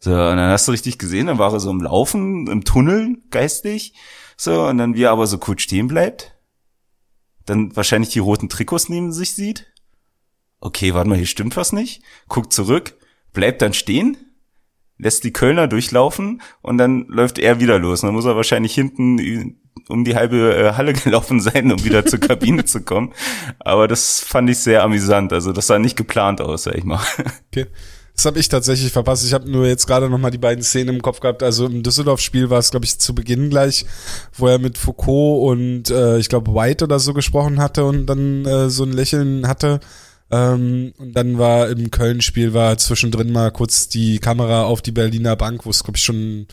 So, und dann hast du richtig gesehen, dann war er so im Laufen, im Tunnel, geistig. So, und dann wie er aber so kurz stehen bleibt. Dann wahrscheinlich die roten Trikots neben sich sieht. Okay, warte mal, hier stimmt was nicht. Guckt zurück, bleibt dann stehen, lässt die Kölner durchlaufen und dann läuft er wieder los. Und dann muss er wahrscheinlich hinten um die halbe äh, Halle [LAUGHS] gelaufen sein, um wieder zur Kabine zu kommen. Aber das fand ich sehr amüsant. Also das sah nicht geplant aus, sag ich mal. [LAUGHS] Okay. Das habe ich tatsächlich verpasst. Ich habe nur jetzt gerade noch mal die beiden Szenen im Kopf gehabt. Also im Düsseldorf-Spiel war es, glaube ich, zu Beginn gleich, wo er mit Foucault und äh, ich glaube White oder so gesprochen hatte und dann äh, so ein Lächeln hatte. Ähm, und dann war im Köln-Spiel war zwischendrin mal kurz die Kamera auf die Berliner Bank, wo es, glaube ich, schon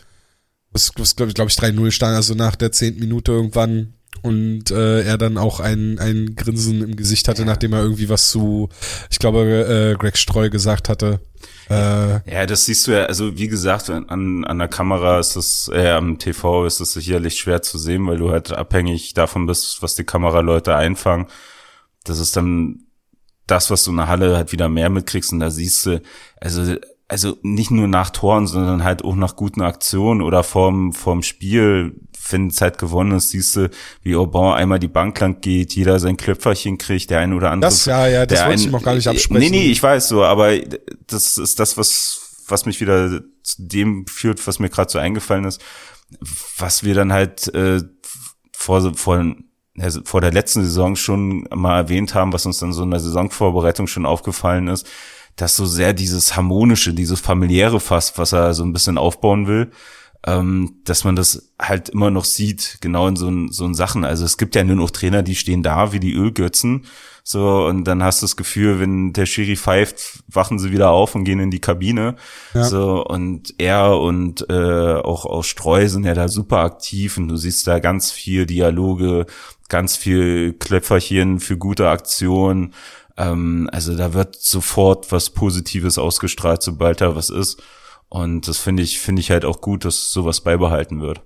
was glaube glaub ich 3-0 stand, also nach der zehnten Minute irgendwann und äh, er dann auch ein, ein Grinsen im Gesicht hatte, ja. nachdem er irgendwie was zu, ich glaube, äh, Greg Streu gesagt hatte. Äh, ja, das siehst du ja, also wie gesagt, an, an der Kamera ist das, äh, am TV ist das sicherlich schwer zu sehen, weil du halt abhängig davon bist, was die Kameraleute einfangen. Das ist dann das, was du in der Halle halt wieder mehr mitkriegst und da siehst du, also also nicht nur nach Toren, sondern halt auch nach guten Aktionen oder vorm, vorm Spiel, wenn Zeit gewonnen ist, siehst du, wie Aubin einmal die Bank lang geht, jeder sein Klöpferchen kriegt, der ein oder andere. Das, ja, ja, das wollte ich noch gar nicht absprechen. Nee, nee, ich weiß so, aber das ist das, was, was mich wieder zu dem führt, was mir gerade so eingefallen ist, was wir dann halt äh, vor, vor vor der letzten Saison schon mal erwähnt haben, was uns dann so in der Saisonvorbereitung schon aufgefallen ist, dass so sehr dieses harmonische, dieses familiäre Fass, was er so ein bisschen aufbauen will, ähm, dass man das halt immer noch sieht, genau in so, so Sachen. Also es gibt ja nur noch Trainer, die stehen da wie die Ölgötzen. So, und dann hast du das Gefühl, wenn der Schiri pfeift, wachen sie wieder auf und gehen in die Kabine. Ja. So, und er und äh, auch aus Streu sind ja da super aktiv und du siehst da ganz viel Dialoge, ganz viel Klöpferchen für gute Aktionen. Ähm, also da wird sofort was Positives ausgestrahlt, sobald da was ist. Und das finde ich, finde ich halt auch gut, dass sowas beibehalten wird.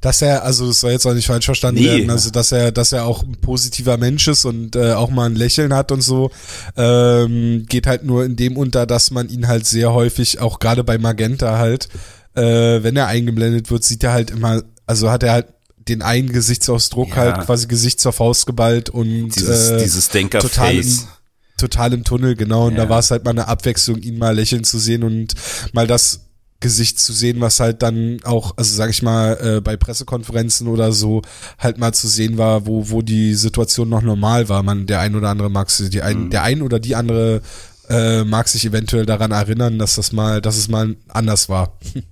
Dass er, also das soll jetzt auch nicht falsch verstanden nee. werden, also dass er, dass er auch ein positiver Mensch ist und äh, auch mal ein Lächeln hat und so, ähm, geht halt nur in dem unter, dass man ihn halt sehr häufig, auch gerade bei Magenta halt, äh, wenn er eingeblendet wird, sieht er halt immer, also hat er halt den einen Gesichtsausdruck ja. halt quasi Gesicht zur Faust geballt und dieses, äh, dieses Denker-Face total im Tunnel, genau. Und ja. da war es halt mal eine Abwechslung, ihn mal lächeln zu sehen und mal das Gesicht zu sehen, was halt dann auch, also sag ich mal, äh, bei Pressekonferenzen oder so halt mal zu sehen war, wo, wo die Situation noch normal war. Man, der ein oder andere mag sich, die ein, mhm. der ein oder die andere äh, mag sich eventuell daran erinnern, dass das mal, dass es mal anders war. [LAUGHS]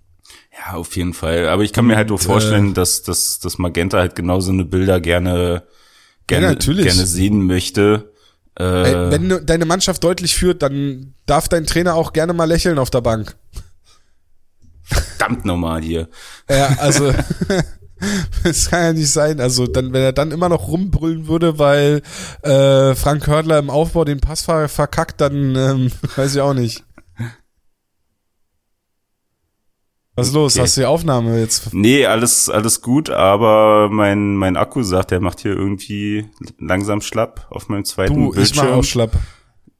Ja, auf jeden Fall. Aber ich kann mir halt auch vorstellen, äh, dass, dass, dass Magenta halt genauso eine Bilder gerne, gerne, ja, gerne sehen möchte äh, Wenn deine Mannschaft deutlich führt, dann darf dein Trainer auch gerne mal lächeln auf der Bank. Verdammt normal hier. Ja, also [LAUGHS] das kann ja nicht sein. Also dann, wenn er dann immer noch rumbrüllen würde, weil äh, Frank Hördler im Aufbau den Pass verkackt, dann ähm, [LAUGHS] weiß ich auch nicht. Was ist los? Okay. Hast du die Aufnahme jetzt? Nee, alles, alles gut, aber mein, mein Akku sagt, der macht hier irgendwie langsam schlapp auf meinem zweiten du, Bildschirm. Ich mach auch schlapp.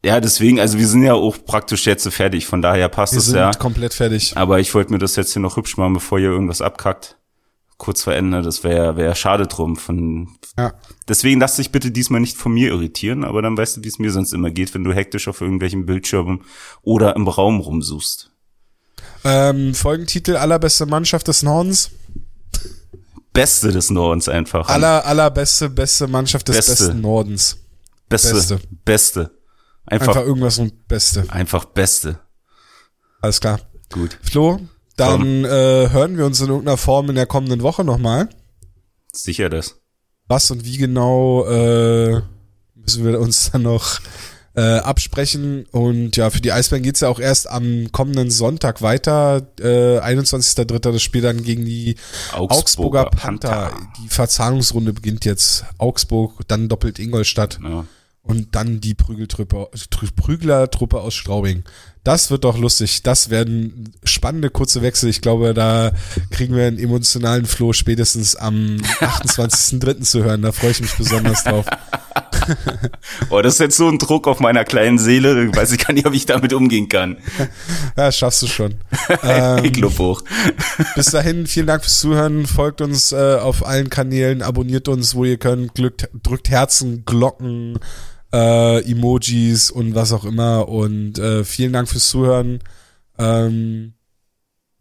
Ja, deswegen, also wir sind ja auch praktisch jetzt fertig, von daher passt es ja. Wir sind komplett fertig. Aber ich wollte mir das jetzt hier noch hübsch machen, bevor hier irgendwas abkackt. Kurz vor Ende, das wäre wär schade drum. Von, ja. Deswegen lass dich bitte diesmal nicht von mir irritieren, aber dann weißt du, wie es mir sonst immer geht, wenn du hektisch auf irgendwelchen Bildschirmen oder im Raum rumsuchst. Ähm, Folgentitel allerbeste Mannschaft des Nordens. Beste des Nordens einfach. Aller, allerbeste, beste Mannschaft des beste. besten Nordens. Beste. Beste. Beste. Einfach, einfach irgendwas und Beste. Einfach Beste. Alles klar. Gut. Flo, dann äh, hören wir uns in irgendeiner Form in der kommenden Woche nochmal. Sicher das. Was und wie genau äh, müssen wir uns [LAUGHS] dann noch äh, absprechen. Und ja, für die Eisbären geht's ja auch erst am kommenden Sonntag weiter. Äh, 21.03. das Spiel dann gegen die Augsburger, Augsburger Panther. Panther. Die Verzahnungsrunde beginnt jetzt. Augsburg, dann doppelt Ingolstadt. Ja. Und dann die Prügeltruppe, Prüglertruppe aus Straubing. Das wird doch lustig. Das werden spannende kurze Wechsel. Ich glaube, da kriegen wir einen emotionalen Floh spätestens am 28.03. zu hören. Da freue ich mich besonders drauf. [LAUGHS] oh, das ist jetzt so ein Druck auf meiner kleinen Seele. Ich weiß ich gar nicht, ob ich damit umgehen kann. [LAUGHS] Ja, schaffst du schon. ähm, [LAUGHS] ich glaub hoch. bis dahin, vielen Dank fürs Zuhören. Folgt uns äh, auf allen Kanälen, abonniert uns, wo ihr könnt, glückt, drückt Herzen, Glocken, äh, Emojis und was auch immer. Und äh, vielen Dank fürs Zuhören. Ähm,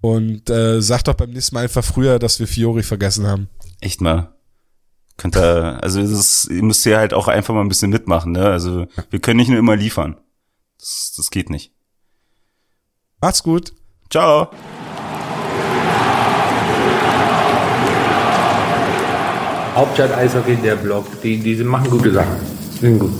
und äh, sagt doch beim nächsten Mal einfach früher, dass wir Fiori vergessen haben. Echt mal. Könnt ihr, also das ist, ihr müsst ja halt auch einfach mal ein bisschen mitmachen, ne? Also wir können nicht nur immer liefern. Das, das geht nicht. Macht's gut. Ciao. Hauptstadt Eishockey, der Blog, die, die machen gute Sachen. Sind gut.